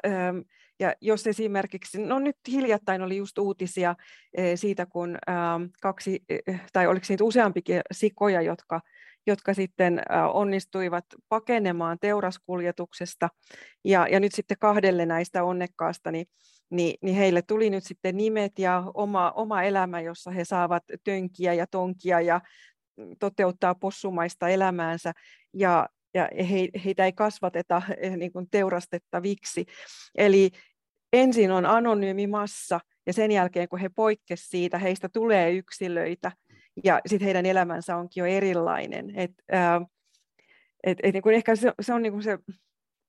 ja jos esimerkiksi, no nyt hiljattain oli just uutisia siitä, kun kaksi, tai oliko niitä useampikin sikoja, jotka jotka sitten onnistuivat pakenemaan teuraskuljetuksesta. Ja, ja nyt sitten kahdelle näistä onnekkaasta, niin, niin, niin heille tuli nyt sitten nimet ja oma, oma elämä, jossa he saavat tönkiä ja tonkia ja mm, toteuttaa possumaista elämäänsä. Ja, ja he, heitä ei kasvateta eh, niin kuin teurastettaviksi. Eli ensin on anonyymi massa, ja sen jälkeen kun he poikkesivat siitä, heistä tulee yksilöitä, ja sitten heidän elämänsä onkin jo erilainen. Et, ää, et, et niin kuin ehkä se, se on niin kuin se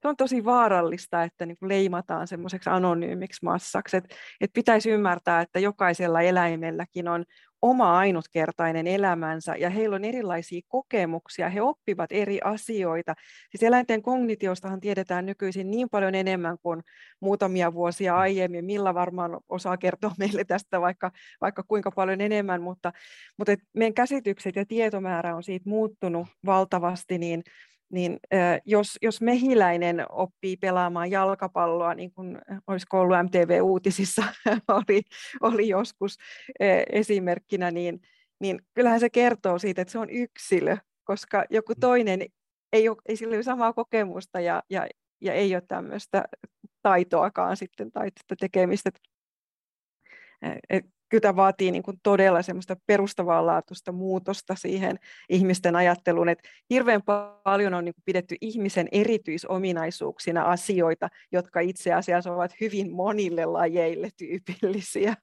se on tosi vaarallista, että niin leimataan semmoiseksi anonyymiksi massaksi. Et, et pitäisi ymmärtää, että jokaisella eläimelläkin on oma ainutkertainen elämänsä ja heillä on erilaisia kokemuksia, he oppivat eri asioita. Siis eläinten kognitiostahan tiedetään nykyisin niin paljon enemmän kuin muutamia vuosia aiemmin. Milla varmaan osaa kertoa meille tästä vaikka, vaikka kuinka paljon enemmän, mutta, mutta et meidän käsitykset ja tietomäärä on siitä muuttunut valtavasti, niin niin jos, jos mehiläinen oppii pelaamaan jalkapalloa, niin kuin olisiko ollut MTV-uutisissa oli, oli joskus esimerkkinä, niin, niin kyllähän se kertoo siitä, että se on yksilö, koska joku mm. toinen ei, ole, ei sillä ole samaa kokemusta ja, ja, ja ei ole tämmöistä taitoakaan sitten tai tekemistä. Et kyllä tämä vaatii niin kuin todella semmoista perustavanlaatuista muutosta siihen ihmisten ajatteluun, että hirveän paljon on niin kuin pidetty ihmisen erityisominaisuuksina asioita, jotka itse asiassa ovat hyvin monille lajeille tyypillisiä.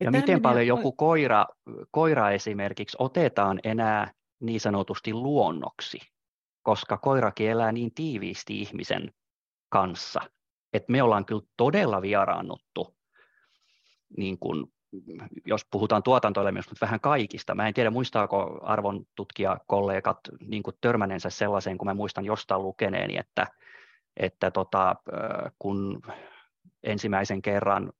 Ja miten paljon joku koira, koira esimerkiksi otetaan enää niin sanotusti luonnoksi, koska koirakin elää niin tiiviisti ihmisen kanssa, että me ollaan kyllä todella vieraannuttu niin kuin, jos puhutaan tuotantoeläimistä, mutta vähän kaikista. Mä en tiedä, muistaako arvon tutkijakollegat niin kuin törmänensä sellaiseen, kun mä muistan jostain lukeneeni, että, että tota, kun ensimmäisen kerran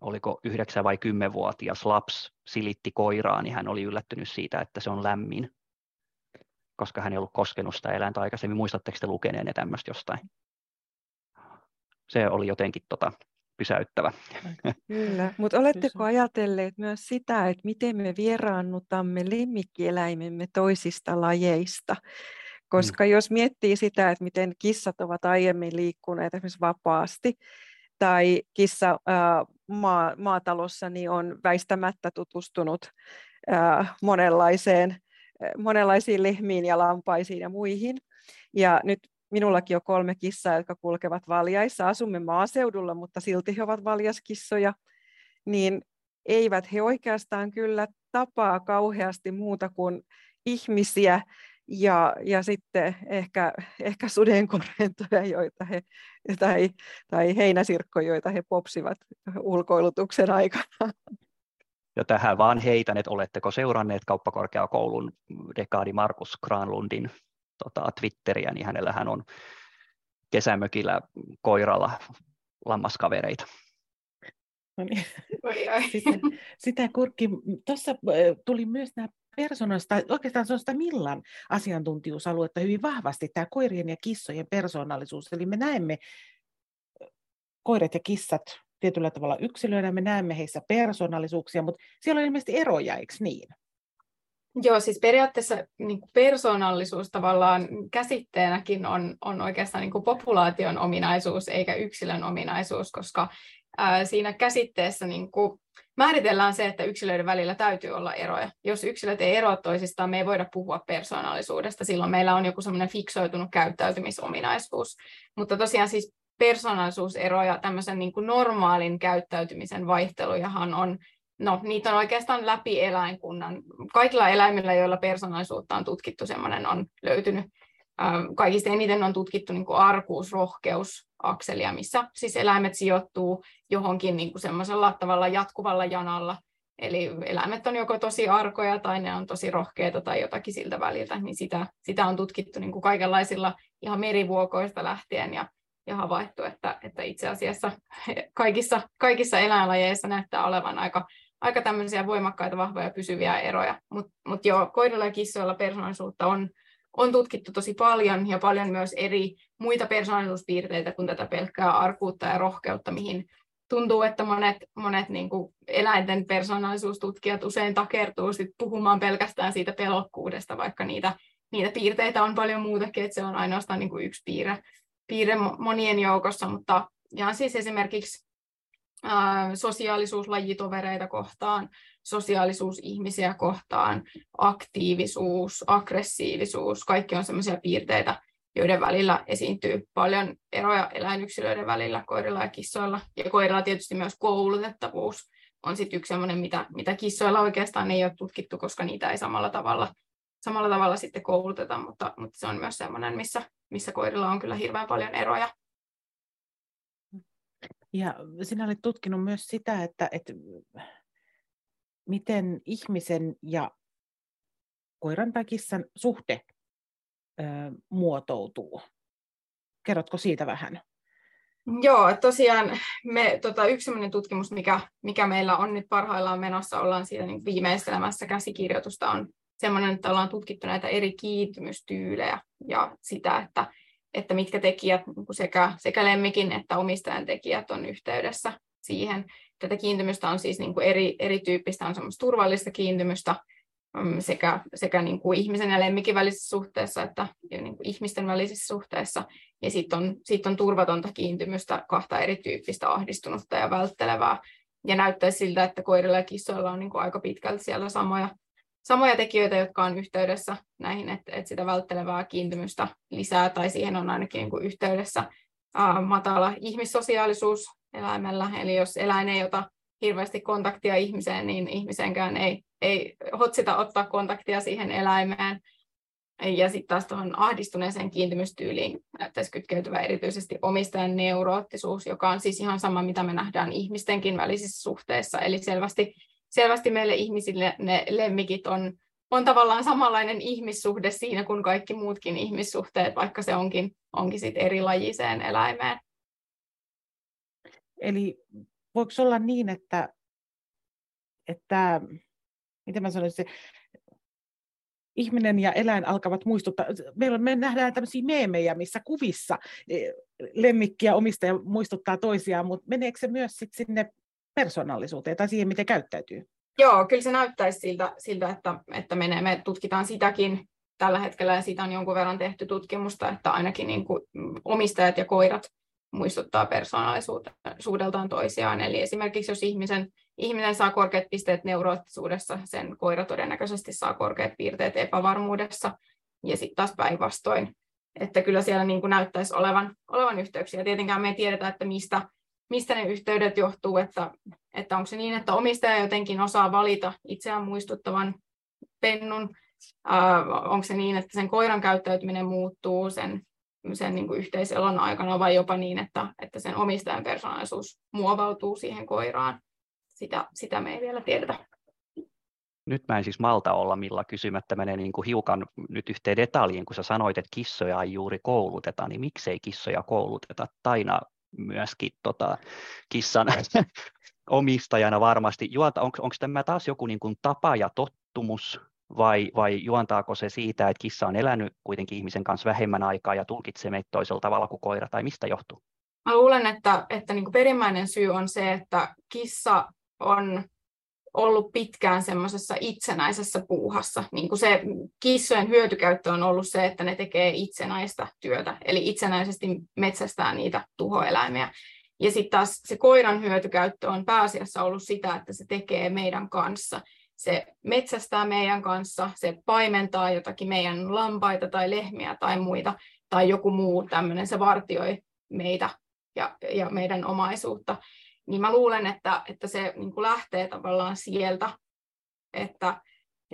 oliko 9- vai 10-vuotias lapsi silitti koiraa, niin hän oli yllättynyt siitä, että se on lämmin, koska hän ei ollut koskenut sitä eläintä aikaisemmin. Muistatteko te lukeneenne tämmöistä jostain? Se oli jotenkin tota, pysäyttävä. Kyllä, mutta oletteko ajatelleet myös sitä, että miten me vieraannutamme lemmikkieläimemme toisista lajeista? Koska mm. jos miettii sitä, että miten kissat ovat aiemmin liikkuneet esimerkiksi vapaasti, tai kissa ää, maa, maatalossa niin on väistämättä tutustunut ää, monenlaiseen, monenlaisiin lehmiin ja lampaisiin ja muihin. Ja nyt Minullakin on kolme kissaa, jotka kulkevat valjaissa. Asumme maaseudulla, mutta silti he ovat valjaskissoja. Niin eivät he oikeastaan kyllä tapaa kauheasti muuta kuin ihmisiä ja, ja sitten ehkä, ehkä sudenkorentoja, joita he, tai, tai heinäsirkkoja, joita he popsivat ulkoilutuksen aikana. Ja tähän vaan heitän, että oletteko seuranneet kauppakorkeakoulun dekaadi Markus Granlundin tota, Twitteriä, niin hänellähän on kesämökillä koiralla lammaskavereita. No niin. Sitä, sitä kurkki. Tuossa tuli myös nämä persoonallista, oikeastaan se on sitä Millan asiantuntijuusaluetta hyvin vahvasti, tämä koirien ja kissojen persoonallisuus. Eli me näemme koirat ja kissat tietyllä tavalla yksilöinä, me näemme heissä persoonallisuuksia, mutta siellä on ilmeisesti eroja, eikö niin? Joo, siis periaatteessa niin kuin persoonallisuus tavallaan käsitteenäkin on, on oikeastaan niin kuin populaation ominaisuus eikä yksilön ominaisuus, koska ää, siinä käsitteessä niin kuin määritellään se, että yksilöiden välillä täytyy olla eroja. Jos yksilöt ei eroa toisistaan, me ei voida puhua persoonallisuudesta, silloin meillä on joku semmoinen fiksoitunut käyttäytymisominaisuus. Mutta tosiaan siis persoonallisuuseroja, tämmöisen niin kuin normaalin käyttäytymisen vaihtelujahan on no, niitä on oikeastaan läpi eläinkunnan. Kaikilla eläimillä, joilla persoonallisuutta on tutkittu, semmoinen on löytynyt. Kaikista eniten on tutkittu niin kuin arkuus, rohkeus, akselia, missä siis eläimet sijoittuu johonkin niin kuin semmoisella tavalla jatkuvalla janalla. Eli eläimet on joko tosi arkoja tai ne on tosi rohkeita tai jotakin siltä väliltä, niin sitä, sitä on tutkittu niin kuin kaikenlaisilla ihan merivuokoista lähtien ja, ja havaittu, että, että itse asiassa kaikissa, kaikissa eläinlajeissa näyttää olevan aika aika tämmöisiä voimakkaita, vahvoja, pysyviä eroja. Mutta mut joo, koirilla ja kissoilla persoonallisuutta on, on tutkittu tosi paljon ja paljon myös eri muita persoonallisuuspiirteitä kuin tätä pelkkää arkuutta ja rohkeutta, mihin tuntuu, että monet, monet niin kuin eläinten persoonallisuustutkijat usein takertuu sit puhumaan pelkästään siitä pelokkuudesta, vaikka niitä, niitä piirteitä on paljon muutakin, että se on ainoastaan niin kuin yksi piirre, piirre monien joukossa, mutta ihan siis esimerkiksi sosiaalisuus lajitovereita kohtaan, sosiaalisuus ihmisiä kohtaan, aktiivisuus, aggressiivisuus, kaikki on sellaisia piirteitä, joiden välillä esiintyy paljon eroja eläinyksilöiden välillä koirilla ja kissoilla. Ja koirilla tietysti myös koulutettavuus on sitten yksi sellainen, mitä, mitä kissoilla oikeastaan ei ole tutkittu, koska niitä ei samalla tavalla, samalla tavalla sitten kouluteta, mutta, mutta se on myös sellainen, missä, missä koirilla on kyllä hirveän paljon eroja. Ja sinä olet tutkinut myös sitä, että, että miten ihmisen ja koiran tai kissan suhde ö, muotoutuu. Kerrotko siitä vähän? Joo, tosiaan me, tota, yksi sellainen tutkimus, mikä, mikä meillä on nyt parhaillaan menossa, ollaan siitä niin viimeistelemässä käsikirjoitusta, on sellainen, että ollaan tutkittu näitä eri kiintymystyylejä ja sitä, että että mitkä tekijät niin sekä, sekä lemmikin että omistajan tekijät on yhteydessä siihen. Tätä kiintymystä on siis niin kuin eri, erityyppistä, on semmoista turvallista kiintymystä mm, sekä, sekä niin kuin ihmisen ja lemmikin välisessä suhteessa että niin kuin ihmisten välisessä suhteessa. Ja sitten on, sit on turvatonta kiintymystä, kahta erityyppistä ahdistunutta ja välttelevää. Ja näyttäisi siltä, että koirilla ja kissoilla on niin kuin aika pitkälti siellä samoja samoja tekijöitä, jotka on yhteydessä näihin, että, että sitä välttelevää kiintymystä lisää, tai siihen on ainakin niin kuin yhteydessä ää, matala ihmissosiaalisuus eläimellä, eli jos eläin ei ota hirveästi kontaktia ihmiseen, niin ihmisenkään ei, ei hotsita ottaa kontaktia siihen eläimeen. Ja sitten taas tuohon ahdistuneeseen kiintymystyyliin näyttäisi kytkeytyvä erityisesti omistajan neuroottisuus, joka on siis ihan sama, mitä me nähdään ihmistenkin välisissä suhteissa. Eli selvästi selvästi meille ihmisille ne lemmikit on, on tavallaan samanlainen ihmissuhde siinä kuin kaikki muutkin ihmissuhteet, vaikka se onkin, onkin sit erilajiseen eläimeen. Eli voiko olla niin, että, että miten mä sanoisin, ihminen ja eläin alkavat muistuttaa, meillä me nähdään tämmöisiä meemejä, missä kuvissa e, lemmikki ja omistaja muistuttaa toisiaan, mutta meneekö se myös sit sinne persoonallisuuteen tai siihen, miten käyttäytyy? Joo, kyllä se näyttäisi siltä, siltä että, että menee. me tutkitaan sitäkin tällä hetkellä ja siitä on jonkun verran tehty tutkimusta, että ainakin niin kuin omistajat ja koirat muistuttaa persoonallisuudeltaan toisiaan. Eli esimerkiksi jos ihmisen, ihminen saa korkeat pisteet neuroottisuudessa, sen koira todennäköisesti saa korkeat piirteet epävarmuudessa ja sitten taas päinvastoin. Että kyllä siellä niin kuin näyttäisi olevan, olevan yhteyksiä. Tietenkään me ei tiedetä, että mistä mistä ne yhteydet johtuu, että, että onko se niin, että omistaja jotenkin osaa valita itseään muistuttavan pennun, äh, onko se niin, että sen koiran käyttäytyminen muuttuu sen, sen niin kuin yhteiselon aikana vai jopa niin, että, että sen omistajan persoonallisuus muovautuu siihen koiraan. Sitä, sitä me ei vielä tiedetä. Nyt mä en siis malta olla millä kysymättä menee niin kuin hiukan nyt yhteen detaljiin, kun sä sanoit, että kissoja ei juuri kouluteta, niin miksei kissoja kouluteta? Taina myöskin tota, kissan omistajana varmasti. Juonta, onko, onko tämä taas joku niin kuin tapa ja tottumus, vai, vai juontaako se siitä, että kissa on elänyt kuitenkin ihmisen kanssa vähemmän aikaa ja tulkitsee meitä toisella tavalla kuin koira, tai mistä johtuu? Mä luulen, että, että niin perimmäinen syy on se, että kissa on ollut pitkään semmoisessa itsenäisessä puuhassa. Niin kuin se kissojen hyötykäyttö on ollut se, että ne tekee itsenäistä työtä, eli itsenäisesti metsästää niitä tuhoeläimiä. Ja sitten taas se koiran hyötykäyttö on pääasiassa ollut sitä, että se tekee meidän kanssa. Se metsästää meidän kanssa, se paimentaa jotakin meidän lampaita tai lehmiä tai muita, tai joku muu tämmöinen, se vartioi meitä ja, ja meidän omaisuutta niin mä luulen, että, että se niin kuin lähtee tavallaan sieltä, että,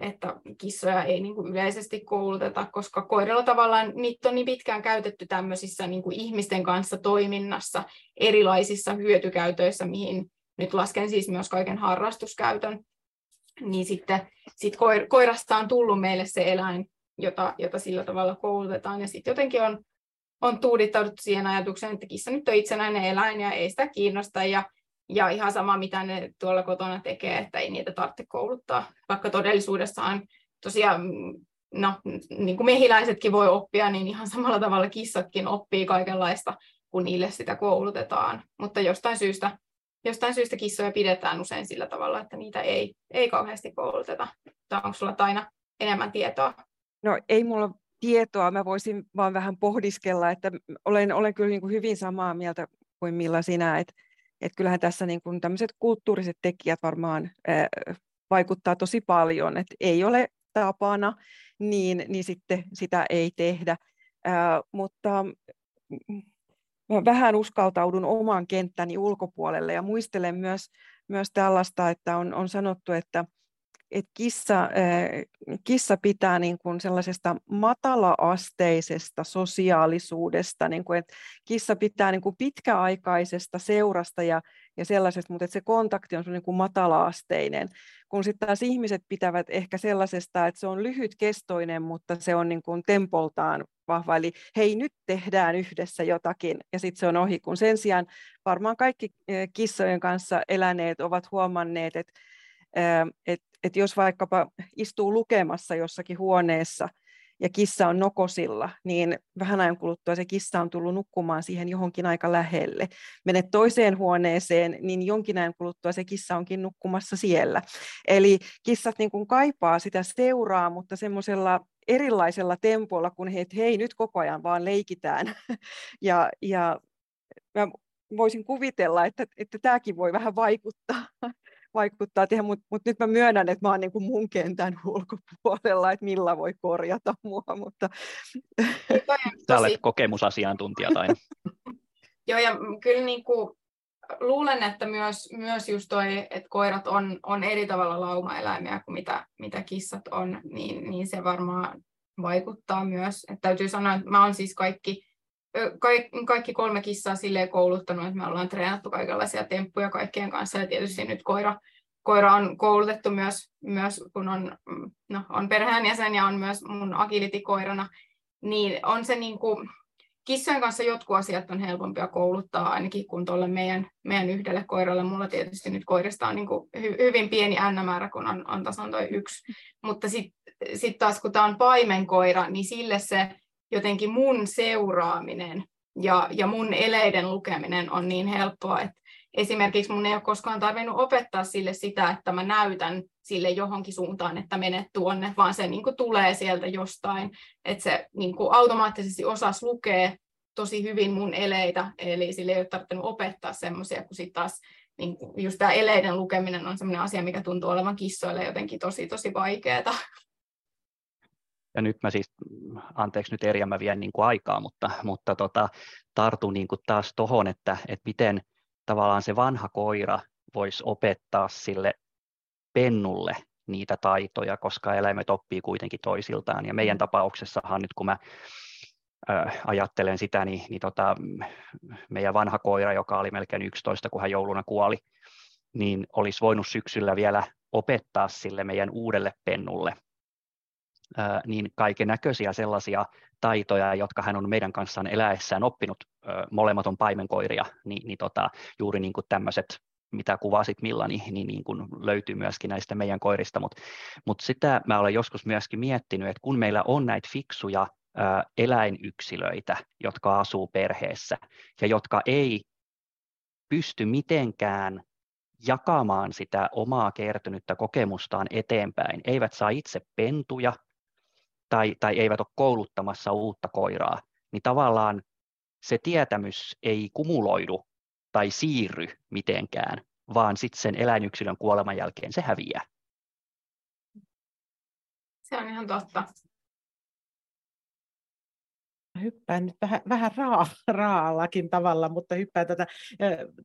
että kissoja ei niin kuin yleisesti kouluteta, koska koirilla tavallaan niitä on niin pitkään käytetty tämmöisissä niin kuin ihmisten kanssa toiminnassa, erilaisissa hyötykäytöissä, mihin nyt lasken siis myös kaiken harrastuskäytön, niin sitten sit koir, koirasta on tullut meille se eläin, jota, jota sillä tavalla koulutetaan, ja sitten jotenkin on, on tuudittauduttu siihen ajatukseen, että kissa nyt on itsenäinen eläin ja ei sitä kiinnosta, ja ja ihan sama, mitä ne tuolla kotona tekee, että ei niitä tarvitse kouluttaa. Vaikka todellisuudessaan tosiaan, no, niin kuin mehiläisetkin voi oppia, niin ihan samalla tavalla kissatkin oppii kaikenlaista, kun niille sitä koulutetaan. Mutta jostain syystä, jostain syystä kissoja pidetään usein sillä tavalla, että niitä ei, ei kauheasti kouluteta. Tai onko sulla aina enemmän tietoa? No ei mulla tietoa, mä voisin vaan vähän pohdiskella, että olen, olen kyllä niin kuin hyvin samaa mieltä kuin Milla sinä, että et kyllähän tässä niin kuin tämmöiset kulttuuriset tekijät varmaan ää, vaikuttaa tosi paljon, että ei ole tapana, niin, niin sitten sitä ei tehdä. Ää, mutta mä vähän uskaltaudun oman kenttäni ulkopuolelle ja muistelen myös, myös tällaista, että on, on sanottu, että että kissa, kissa pitää niin kuin sellaisesta matala-asteisesta sosiaalisuudesta, niin kuin, että kissa pitää niin kuin pitkäaikaisesta seurasta ja, ja sellaisesta, mutta että se kontakti on niin kuin matala-asteinen, kun sitten taas ihmiset pitävät ehkä sellaisesta, että se on lyhytkestoinen, mutta se on niin kuin tempoltaan vahva, eli hei nyt tehdään yhdessä jotakin ja sitten se on ohi, kun sen sijaan varmaan kaikki kissojen kanssa eläneet ovat huomanneet, että että et jos vaikkapa istuu lukemassa jossakin huoneessa ja kissa on nokosilla, niin vähän ajan kuluttua se kissa on tullut nukkumaan siihen johonkin aika lähelle. Menet toiseen huoneeseen, niin jonkin ajan kuluttua se kissa onkin nukkumassa siellä. Eli kissat niin kuin kaipaa sitä seuraa, mutta semmoisella erilaisella tempolla, kun he, hei nyt koko ajan vaan leikitään. ja, ja mä voisin kuvitella, että, että tämäkin voi vähän vaikuttaa vaikuttaa tehdä, mutta mut nyt mä myönnän, että mä oon niin kuin mun kentän ulkopuolella, että millä voi korjata mua. Mutta... Sä olet kokemusasiantuntija tai... Joo, ja kyllä niin kuin, luulen, että myös, myös just toi, että koirat on, on eri tavalla laumaeläimiä kuin mitä, mitä kissat on, niin, niin se varmaan vaikuttaa myös. Että täytyy sanoa, että mä oon siis kaikki, kaikki, kolme kissaa silleen kouluttanut, että me ollaan treenattu kaikenlaisia temppuja kaikkien kanssa, ja tietysti nyt koira, koira on koulutettu myös, myös kun on, no, on perheenjäsen ja on myös mun agility-koirana, niin on se niin kuin, kissojen kanssa jotkut asiat on helpompia kouluttaa ainakin kuin tuolle meidän, meidän yhdelle koiralle. Mulla tietysti nyt koirista on niin kuin hy, hyvin pieni n-määrä, kun on, on tasan toi yksi. Mutta sitten sit taas kun tämä on paimenkoira, niin sille se jotenkin mun seuraaminen ja, ja mun eleiden lukeminen on niin helppoa, että esimerkiksi mun ei ole koskaan tarvinnut opettaa sille sitä, että mä näytän sille johonkin suuntaan, että menet tuonne, vaan se niin kuin tulee sieltä jostain, että se niin kuin automaattisesti osas lukee tosi hyvin mun eleitä, eli sille ei ole tarvinnut opettaa semmoisia, kun sitten taas niin just tämä eleiden lukeminen on sellainen asia, mikä tuntuu olevan kissoille jotenkin tosi, tosi vaikeaa. Ja nyt mä siis, anteeksi nyt Erja, mä vien niin kuin aikaa, mutta, mutta tota, tartun niin kuin taas tuohon, että, että miten tavallaan se vanha koira voisi opettaa sille pennulle niitä taitoja, koska eläimet oppii kuitenkin toisiltaan. Ja meidän mm. tapauksessahan nyt kun mä ajattelen sitä, niin, niin tota, meidän vanha koira, joka oli melkein 11, kun hän jouluna kuoli, niin olisi voinut syksyllä vielä opettaa sille meidän uudelle pennulle niin kaiken näköisiä sellaisia taitoja, jotka hän on meidän kanssaan eläessään oppinut, molemmat on paimenkoiria, niin, niin tota, juuri niin kuin tämmöiset mitä kuvasit Millani, niin, niin kuin löytyy myöskin näistä meidän koirista, mutta mut sitä mä olen joskus myöskin miettinyt, että kun meillä on näitä fiksuja ää, eläinyksilöitä, jotka asuu perheessä ja jotka ei pysty mitenkään jakamaan sitä omaa kertynyttä kokemustaan eteenpäin, eivät saa itse pentuja tai, tai eivät ole kouluttamassa uutta koiraa, niin tavallaan se tietämys ei kumuloidu tai siirry mitenkään, vaan sitten sen eläinyksilön kuoleman jälkeen se häviää. Se on ihan totta hyppään nyt vähän, vähän raa, raallakin tavalla, mutta hyppään tätä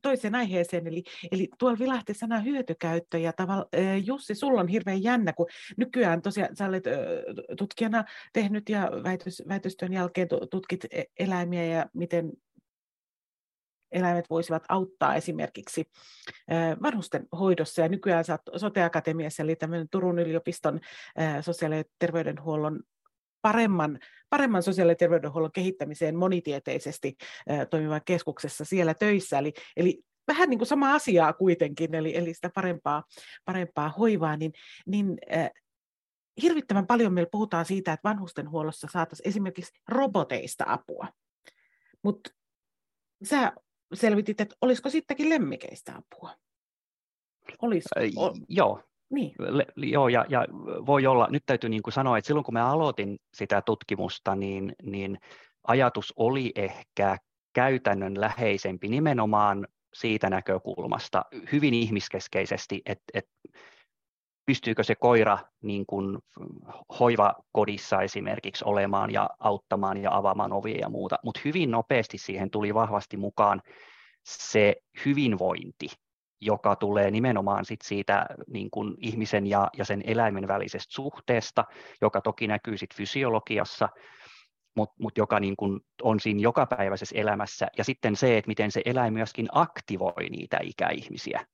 toiseen aiheeseen. Eli, eli tuolla vilahti sana hyötykäyttö ja tavalla, Jussi, sulla on hirveän jännä, kun nykyään tosiaan sä olet tutkijana tehnyt ja väitös, väitöstyön jälkeen tutkit e, eläimiä ja miten eläimet voisivat auttaa esimerkiksi vanhusten hoidossa. Ja nykyään sä Sote-akatemiassa, eli tämmöinen Turun yliopiston sosiaali- ja terveydenhuollon paremman, paremman sosiaali- ja terveydenhuollon kehittämiseen monitieteisesti toimivan keskuksessa siellä töissä. Eli, eli vähän niin kuin sama asiaa kuitenkin, eli, eli sitä parempaa, parempaa hoivaa, niin, niin äh, hirvittävän paljon meillä puhutaan siitä, että vanhustenhuollossa saataisiin esimerkiksi roboteista apua. Mutta sä selvitit, että olisiko sittenkin lemmikeistä apua? Olisiko? Äh, joo, niin. Le, joo, ja, ja voi olla, nyt täytyy niin kuin sanoa, että silloin kun mä aloitin sitä tutkimusta, niin, niin ajatus oli ehkä käytännön läheisempi nimenomaan siitä näkökulmasta hyvin ihmiskeskeisesti, että, että pystyykö se koira niin kuin hoivakodissa esimerkiksi olemaan ja auttamaan ja avaamaan ovia ja muuta, mutta hyvin nopeasti siihen tuli vahvasti mukaan se hyvinvointi, joka tulee nimenomaan sit siitä niin kuin ihmisen ja, ja sen eläimen välisestä suhteesta, joka toki näkyy sit fysiologiassa, mutta mut joka niin kuin on siinä jokapäiväisessä elämässä. Ja sitten se, että miten se eläin myöskin aktivoi niitä ikäihmisiä.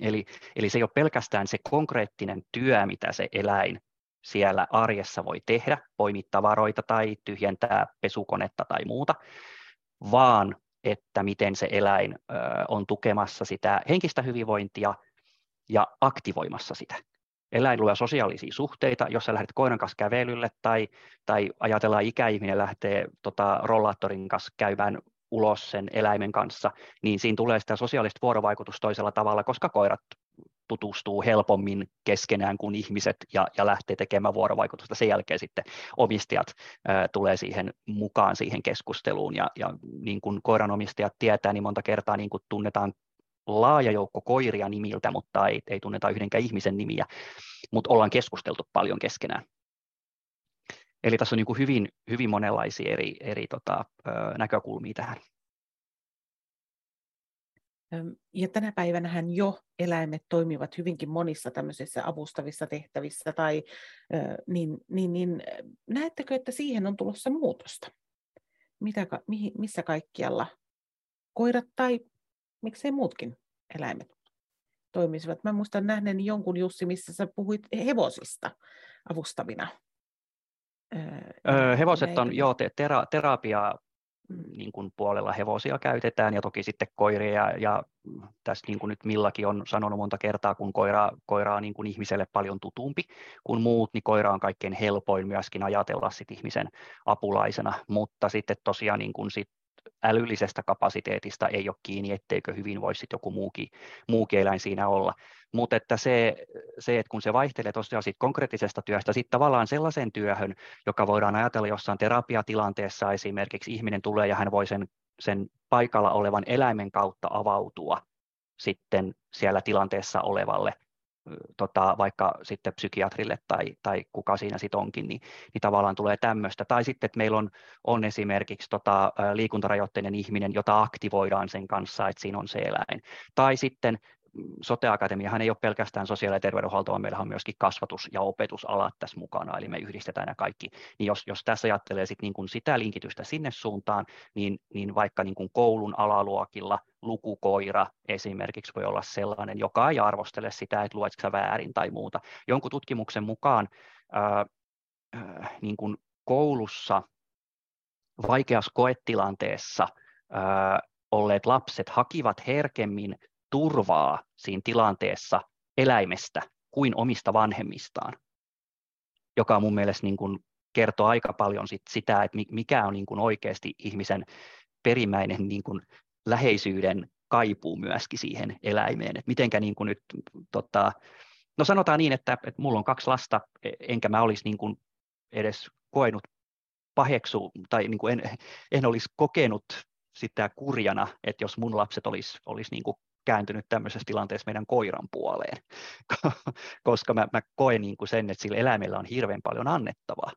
Eli, eli se ei ole pelkästään se konkreettinen työ, mitä se eläin siellä arjessa voi tehdä, poimia tavaroita tai tyhjentää pesukonetta tai muuta, vaan että miten se eläin on tukemassa sitä henkistä hyvinvointia ja aktivoimassa sitä. Eläin luo sosiaalisia suhteita, jos sä lähdet koiran kanssa kävelylle tai, tai ajatellaan ikäihminen lähtee tota, rollaattorin kanssa käymään ulos sen eläimen kanssa, niin siinä tulee sitä sosiaalista vuorovaikutusta toisella tavalla, koska koirat tutustuu helpommin keskenään kuin ihmiset ja, ja lähtee tekemään vuorovaikutusta. Sen jälkeen sitten omistajat ää, tulee siihen mukaan siihen keskusteluun ja, ja niin kuin koiranomistajat tietää, niin monta kertaa niin kuin tunnetaan laaja joukko koiria nimiltä, mutta ei, ei tunneta yhdenkään ihmisen nimiä, mutta ollaan keskusteltu paljon keskenään. Eli tässä on niin kuin hyvin, hyvin monenlaisia eri, eri tota, näkökulmia tähän. Ja tänä päivänä jo eläimet toimivat hyvinkin monissa tämmöisissä avustavissa tehtävissä, tai, niin, niin, niin näettekö, että siihen on tulossa muutosta? Mitä, missä kaikkialla koirat tai miksei muutkin eläimet toimisivat? Mä muistan nähneeni jonkun Jussi, missä sä puhuit hevosista avustavina. Öö, hevoset on, joo, tera, terapiaa. Niin kuin puolella hevosia käytetään ja toki sitten koiria ja, ja tässä niin kuin nyt Millakin on sanonut monta kertaa, kun koira, koira on niin kuin ihmiselle paljon tutumpi kuin muut, niin koira on kaikkein helpoin myöskin ajatella sit ihmisen apulaisena, mutta sitten tosiaan niin kuin sit älyllisestä kapasiteetista ei ole kiinni, etteikö hyvin voisi joku muukin, muukin eläin siinä olla. Mutta että se, se, että kun se vaihtelee tosiaan siitä konkreettisesta työstä sitten tavallaan sellaisen työhön, joka voidaan ajatella jossain terapiatilanteessa esimerkiksi ihminen tulee ja hän voi sen, sen paikalla olevan eläimen kautta avautua sitten siellä tilanteessa olevalle tota, vaikka sitten psykiatrille tai, tai kuka siinä sitten onkin, niin, niin tavallaan tulee tämmöistä. Tai sitten, että meillä on, on esimerkiksi tota, liikuntarajoitteinen ihminen, jota aktivoidaan sen kanssa, että siinä on se eläin. Tai sitten Sote-akatemiahan ei ole pelkästään sosiaali- ja terveydenhuolto, vaan meillä on myöskin kasvatus- ja opetusalat tässä mukana, eli me yhdistetään nämä kaikki. Niin jos, jos tässä ajattelee sit niin kuin sitä linkitystä sinne suuntaan, niin, niin vaikka niin kuin koulun alaluokilla lukukoira esimerkiksi voi olla sellainen, joka ei arvostele sitä, että luetko sä väärin tai muuta. Jonkun tutkimuksen mukaan ää, ää, niin kuin koulussa vaikeassa koetilanteessa ää, olleet lapset hakivat herkemmin turvaa siinä tilanteessa eläimestä kuin omista vanhemmistaan, joka mun mielestä niin kuin kertoo aika paljon sit sitä, että mikä on niin kuin oikeasti ihmisen perimmäinen niin kuin läheisyyden kaipuu myöskin siihen eläimeen, että mitenkä niin kuin nyt, tota, no sanotaan niin, että, että mulla on kaksi lasta, e, enkä mä olisi niin kuin edes koenut paheksu, tai niin kuin en, en olisi kokenut sitä kurjana, että jos mun lapset olisi, olisi niin kuin kääntynyt tämmöisessä tilanteessa meidän koiran puoleen, koska mä, mä koen niin kuin sen, että sillä eläimellä on hirveän paljon annettavaa.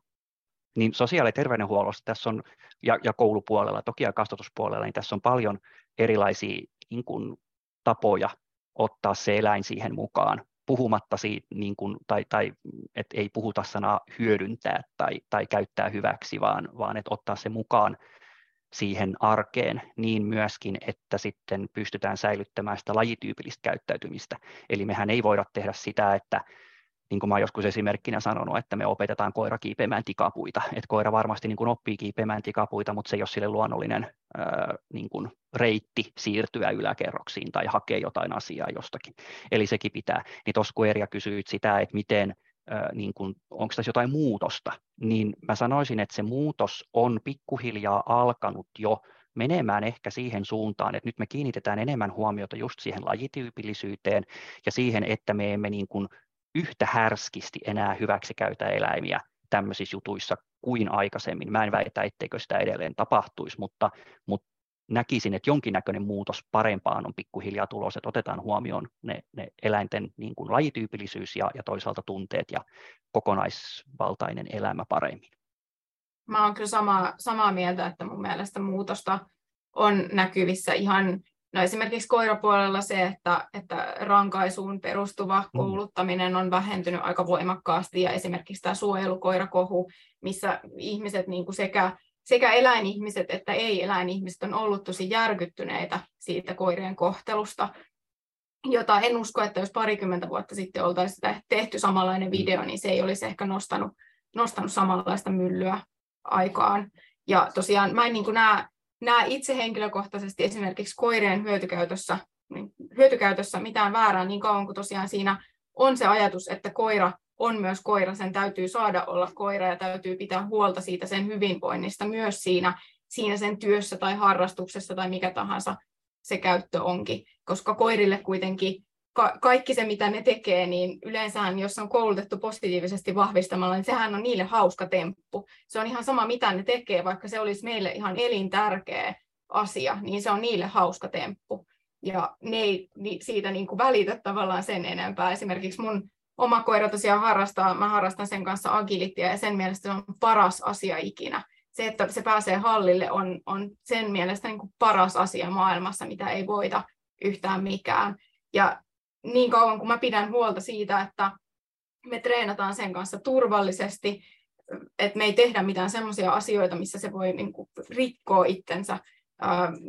Niin sosiaali- ja terveydenhuollossa tässä on, ja, ja koulupuolella, toki ja kasvatuspuolella, niin tässä on paljon erilaisia niin kuin, tapoja ottaa se eläin siihen mukaan, puhumatta siitä, niin kuin, tai, tai että ei puhuta sanaa hyödyntää tai, tai käyttää hyväksi, vaan, vaan että ottaa se mukaan siihen arkeen niin myöskin, että sitten pystytään säilyttämään sitä lajityypillistä käyttäytymistä. Eli mehän ei voida tehdä sitä, että niin kuin mä joskus esimerkkinä sanonut, että me opetetaan koira kiipeämään tikapuita. Että koira varmasti niin kuin oppii kiipeämään tikapuita, mutta se ei ole sille luonnollinen ää, niin kuin reitti siirtyä yläkerroksiin tai hakea jotain asiaa jostakin. Eli sekin pitää. Niin tuossa kun Erja kysyit sitä, että miten niin kuin, onko tässä jotain muutosta, niin mä sanoisin, että se muutos on pikkuhiljaa alkanut jo menemään ehkä siihen suuntaan, että nyt me kiinnitetään enemmän huomiota just siihen lajityypillisyyteen ja siihen, että me emme niin kuin yhtä härskisti enää hyväksikäytä eläimiä tämmöisissä jutuissa kuin aikaisemmin. Mä en väitä, etteikö sitä edelleen tapahtuisi, mutta, mutta näkisin, että jonkinnäköinen muutos parempaan on pikkuhiljaa tulossa, että otetaan huomioon ne, ne eläinten niin kuin lajityypillisyys ja, ja toisaalta tunteet ja kokonaisvaltainen elämä paremmin. Mä oon kyllä sama, samaa mieltä, että mun mielestä muutosta on näkyvissä ihan No esimerkiksi koirapuolella se, että, että rankaisuun perustuva mm. kouluttaminen on vähentynyt aika voimakkaasti ja esimerkiksi tämä suojelukoirakohu, missä ihmiset niin kuin sekä sekä eläinihmiset että ei-eläinihmiset on ollut tosi järkyttyneitä siitä koirien kohtelusta, jota en usko, että jos parikymmentä vuotta sitten oltaisiin tehty samanlainen mm. video, niin se ei olisi ehkä nostanut, nostanut samanlaista myllyä aikaan. Ja tosiaan mä en niin näe, näe itse henkilökohtaisesti esimerkiksi koirien hyötykäytössä, niin hyötykäytössä mitään väärää niin kauan kuin tosiaan siinä on se ajatus, että koira on myös koira, sen täytyy saada olla koira ja täytyy pitää huolta siitä sen hyvinvoinnista myös siinä, siinä sen työssä tai harrastuksessa tai mikä tahansa se käyttö onkin, koska koirille kuitenkin ka- kaikki se, mitä ne tekee, niin yleensä jos on koulutettu positiivisesti vahvistamalla, niin sehän on niille hauska temppu. Se on ihan sama, mitä ne tekee, vaikka se olisi meille ihan elintärkeä asia, niin se on niille hauska temppu. Ja ne ei siitä niin kuin välitä tavallaan sen enempää. Esimerkiksi mun oma koira tosiaan harrastaa, mä harrastan sen kanssa agilittia ja sen mielestä se on paras asia ikinä. Se, että se pääsee hallille on, on sen mielestä niin kuin paras asia maailmassa, mitä ei voita yhtään mikään. Ja niin kauan kuin mä pidän huolta siitä, että me treenataan sen kanssa turvallisesti, että me ei tehdä mitään semmoisia asioita, missä se voi niin kuin, rikkoa itsensä,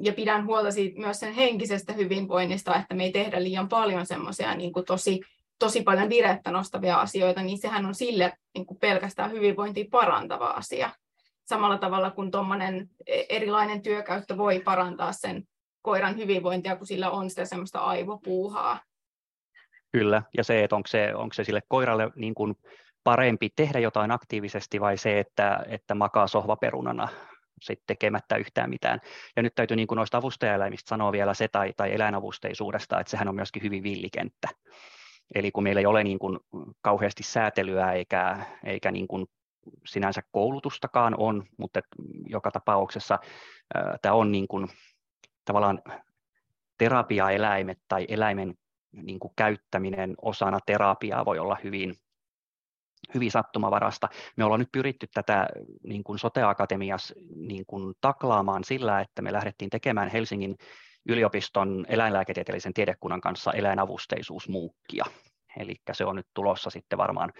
ja pidän huolta siitä myös sen henkisestä hyvinvoinnista, että me ei tehdä liian paljon semmoisia niin tosi tosi paljon virettä nostavia asioita, niin sehän on sille niin kuin pelkästään hyvinvointia parantava asia. Samalla tavalla kuin tuommoinen e, erilainen työkäyttö voi parantaa sen koiran hyvinvointia, kun sillä on sitä semmoista aivopuuhaa. Kyllä, ja se, että onko se, onko se sille koiralle niin kuin parempi tehdä jotain aktiivisesti vai se, että, että makaa sohvaperunana sitten tekemättä yhtään mitään. Ja nyt täytyy niin kuin noista avustajaeläimistä sanoa vielä se tai, tai eläinavusteisuudesta, että sehän on myöskin hyvin villikenttä. Eli kun meillä ei ole niin kuin kauheasti säätelyä eikä, eikä niin kuin sinänsä koulutustakaan on, mutta joka tapauksessa tämä on niin kuin, tavallaan terapiaeläimet tai eläimen niin kuin käyttäminen osana terapiaa voi olla hyvin, hyvin sattumavarasta. Me ollaan nyt pyritty tätä niin kuin Sote-akatemiassa niin kuin taklaamaan sillä, että me lähdettiin tekemään Helsingin yliopiston eläinlääketieteellisen tiedekunnan kanssa eläinavusteisuusmuukkia. Eli se on nyt tulossa sitten varmaan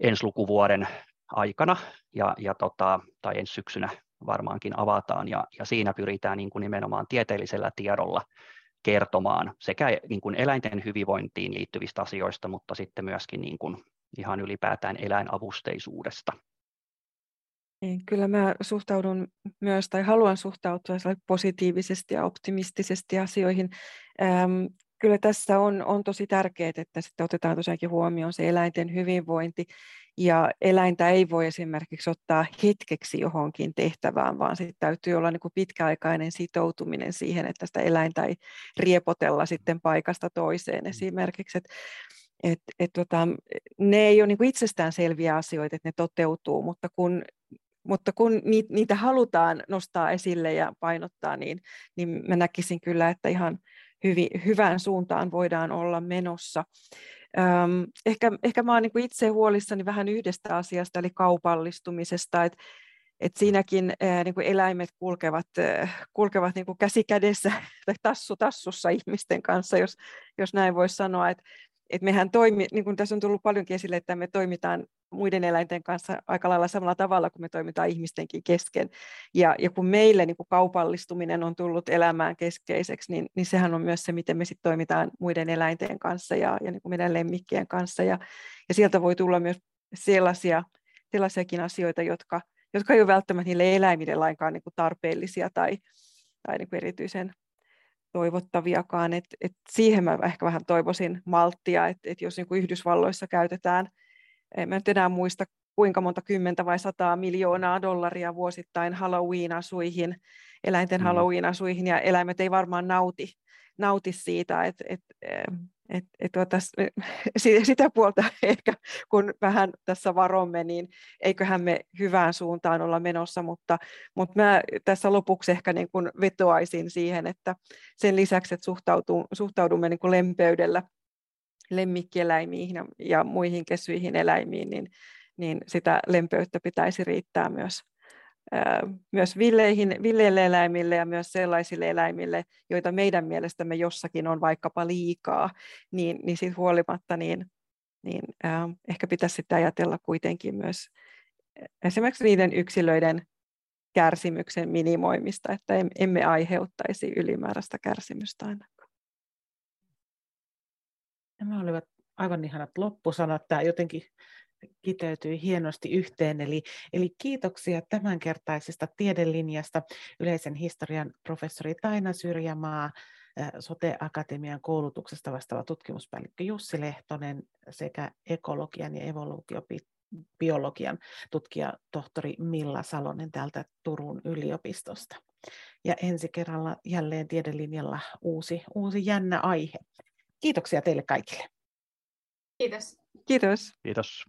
ensi lukuvuoden aikana ja, ja tota, tai ensi syksynä varmaankin avataan ja, ja siinä pyritään niin kuin nimenomaan tieteellisellä tiedolla kertomaan sekä niin kuin eläinten hyvinvointiin liittyvistä asioista, mutta sitten myöskin niin kuin ihan ylipäätään eläinavusteisuudesta. Niin, kyllä mä suhtaudun myös tai haluan suhtautua positiivisesti ja optimistisesti asioihin. Ähm, kyllä tässä on, on tosi tärkeää, että sitten otetaan tosiaankin huomioon se eläinten hyvinvointi ja eläintä ei voi esimerkiksi ottaa hetkeksi johonkin tehtävään, vaan sitten täytyy olla niin kuin pitkäaikainen sitoutuminen siihen, että sitä eläintä ei riepotella sitten paikasta toiseen esimerkiksi. Et, et, et tota, ne ei ole niin kuin selviä asioita, että ne toteutuu, mutta kun mutta kun niitä halutaan nostaa esille ja painottaa, niin, niin mä näkisin kyllä, että ihan hyvin, hyvään suuntaan voidaan olla menossa. Öm, ehkä, ehkä mä oon niin itse huolissani vähän yhdestä asiasta, eli kaupallistumisesta, että et siinäkin ää, niin kuin eläimet kulkevat, ää, kulkevat niin kuin käsi kädessä tai tassu tassussa ihmisten kanssa, jos, jos näin voisi sanoa. että et mehän toimi, niin kuin tässä on tullut paljonkin esille, että me toimitaan muiden eläinten kanssa aika lailla samalla tavalla kuin me toimitaan ihmistenkin kesken. Ja, ja kun meille niin kuin kaupallistuminen on tullut elämään keskeiseksi, niin, niin sehän on myös se, miten me sitten toimitaan muiden eläinten kanssa ja, ja niin kuin meidän lemmikkien kanssa. Ja, ja sieltä voi tulla myös sellaisia, sellaisiakin asioita, jotka, jotka ei ole välttämättä niille eläimille lainkaan niin kuin tarpeellisia tai, tai niin kuin erityisen toivottaviakaan. Et, et siihen mä ehkä vähän toivoisin malttia, että et jos niin kuin Yhdysvalloissa käytetään – en nyt enää muista kuinka monta kymmentä vai sataa miljoonaa dollaria vuosittain Halloween-asuihin, eläinten mm. Halloween-asuihin, ja eläimet ei varmaan nauti, nauti siitä, että et, et, et, tuota, sitä puolta ehkä, kun vähän tässä varomme, niin eiköhän me hyvään suuntaan olla menossa, mutta, mutta mä tässä lopuksi ehkä niin kuin vetoaisin siihen, että sen lisäksi, että suhtaudumme niin kuin lempeydellä lemmikkieläimiin ja, muihin kesyihin eläimiin, niin, niin sitä lempöyttä pitäisi riittää myös, myös villeihin, villeille eläimille ja myös sellaisille eläimille, joita meidän mielestämme jossakin on vaikkapa liikaa, niin, niin siitä huolimatta niin, niin ää, ehkä pitäisi sitä ajatella kuitenkin myös esimerkiksi niiden yksilöiden kärsimyksen minimoimista, että emme aiheuttaisi ylimääräistä kärsimystä ainakaan. Nämä olivat aivan ihanat loppusanat. Tämä jotenkin kiteytyi hienosti yhteen. Eli, eli kiitoksia tämänkertaisesta tiedelinjasta yleisen historian professori Taina Syrjämaa, Sote-akatemian koulutuksesta vastaava tutkimuspäällikkö Jussi Lehtonen sekä ekologian ja evoluutiobiologian tutkija tohtori Milla Salonen täältä Turun yliopistosta. Ja ensi kerralla jälleen tiedelinjalla uusi, uusi jännä aihe. Kiitoksia teille kaikille. Kiitos. Kiitos. Kiitos.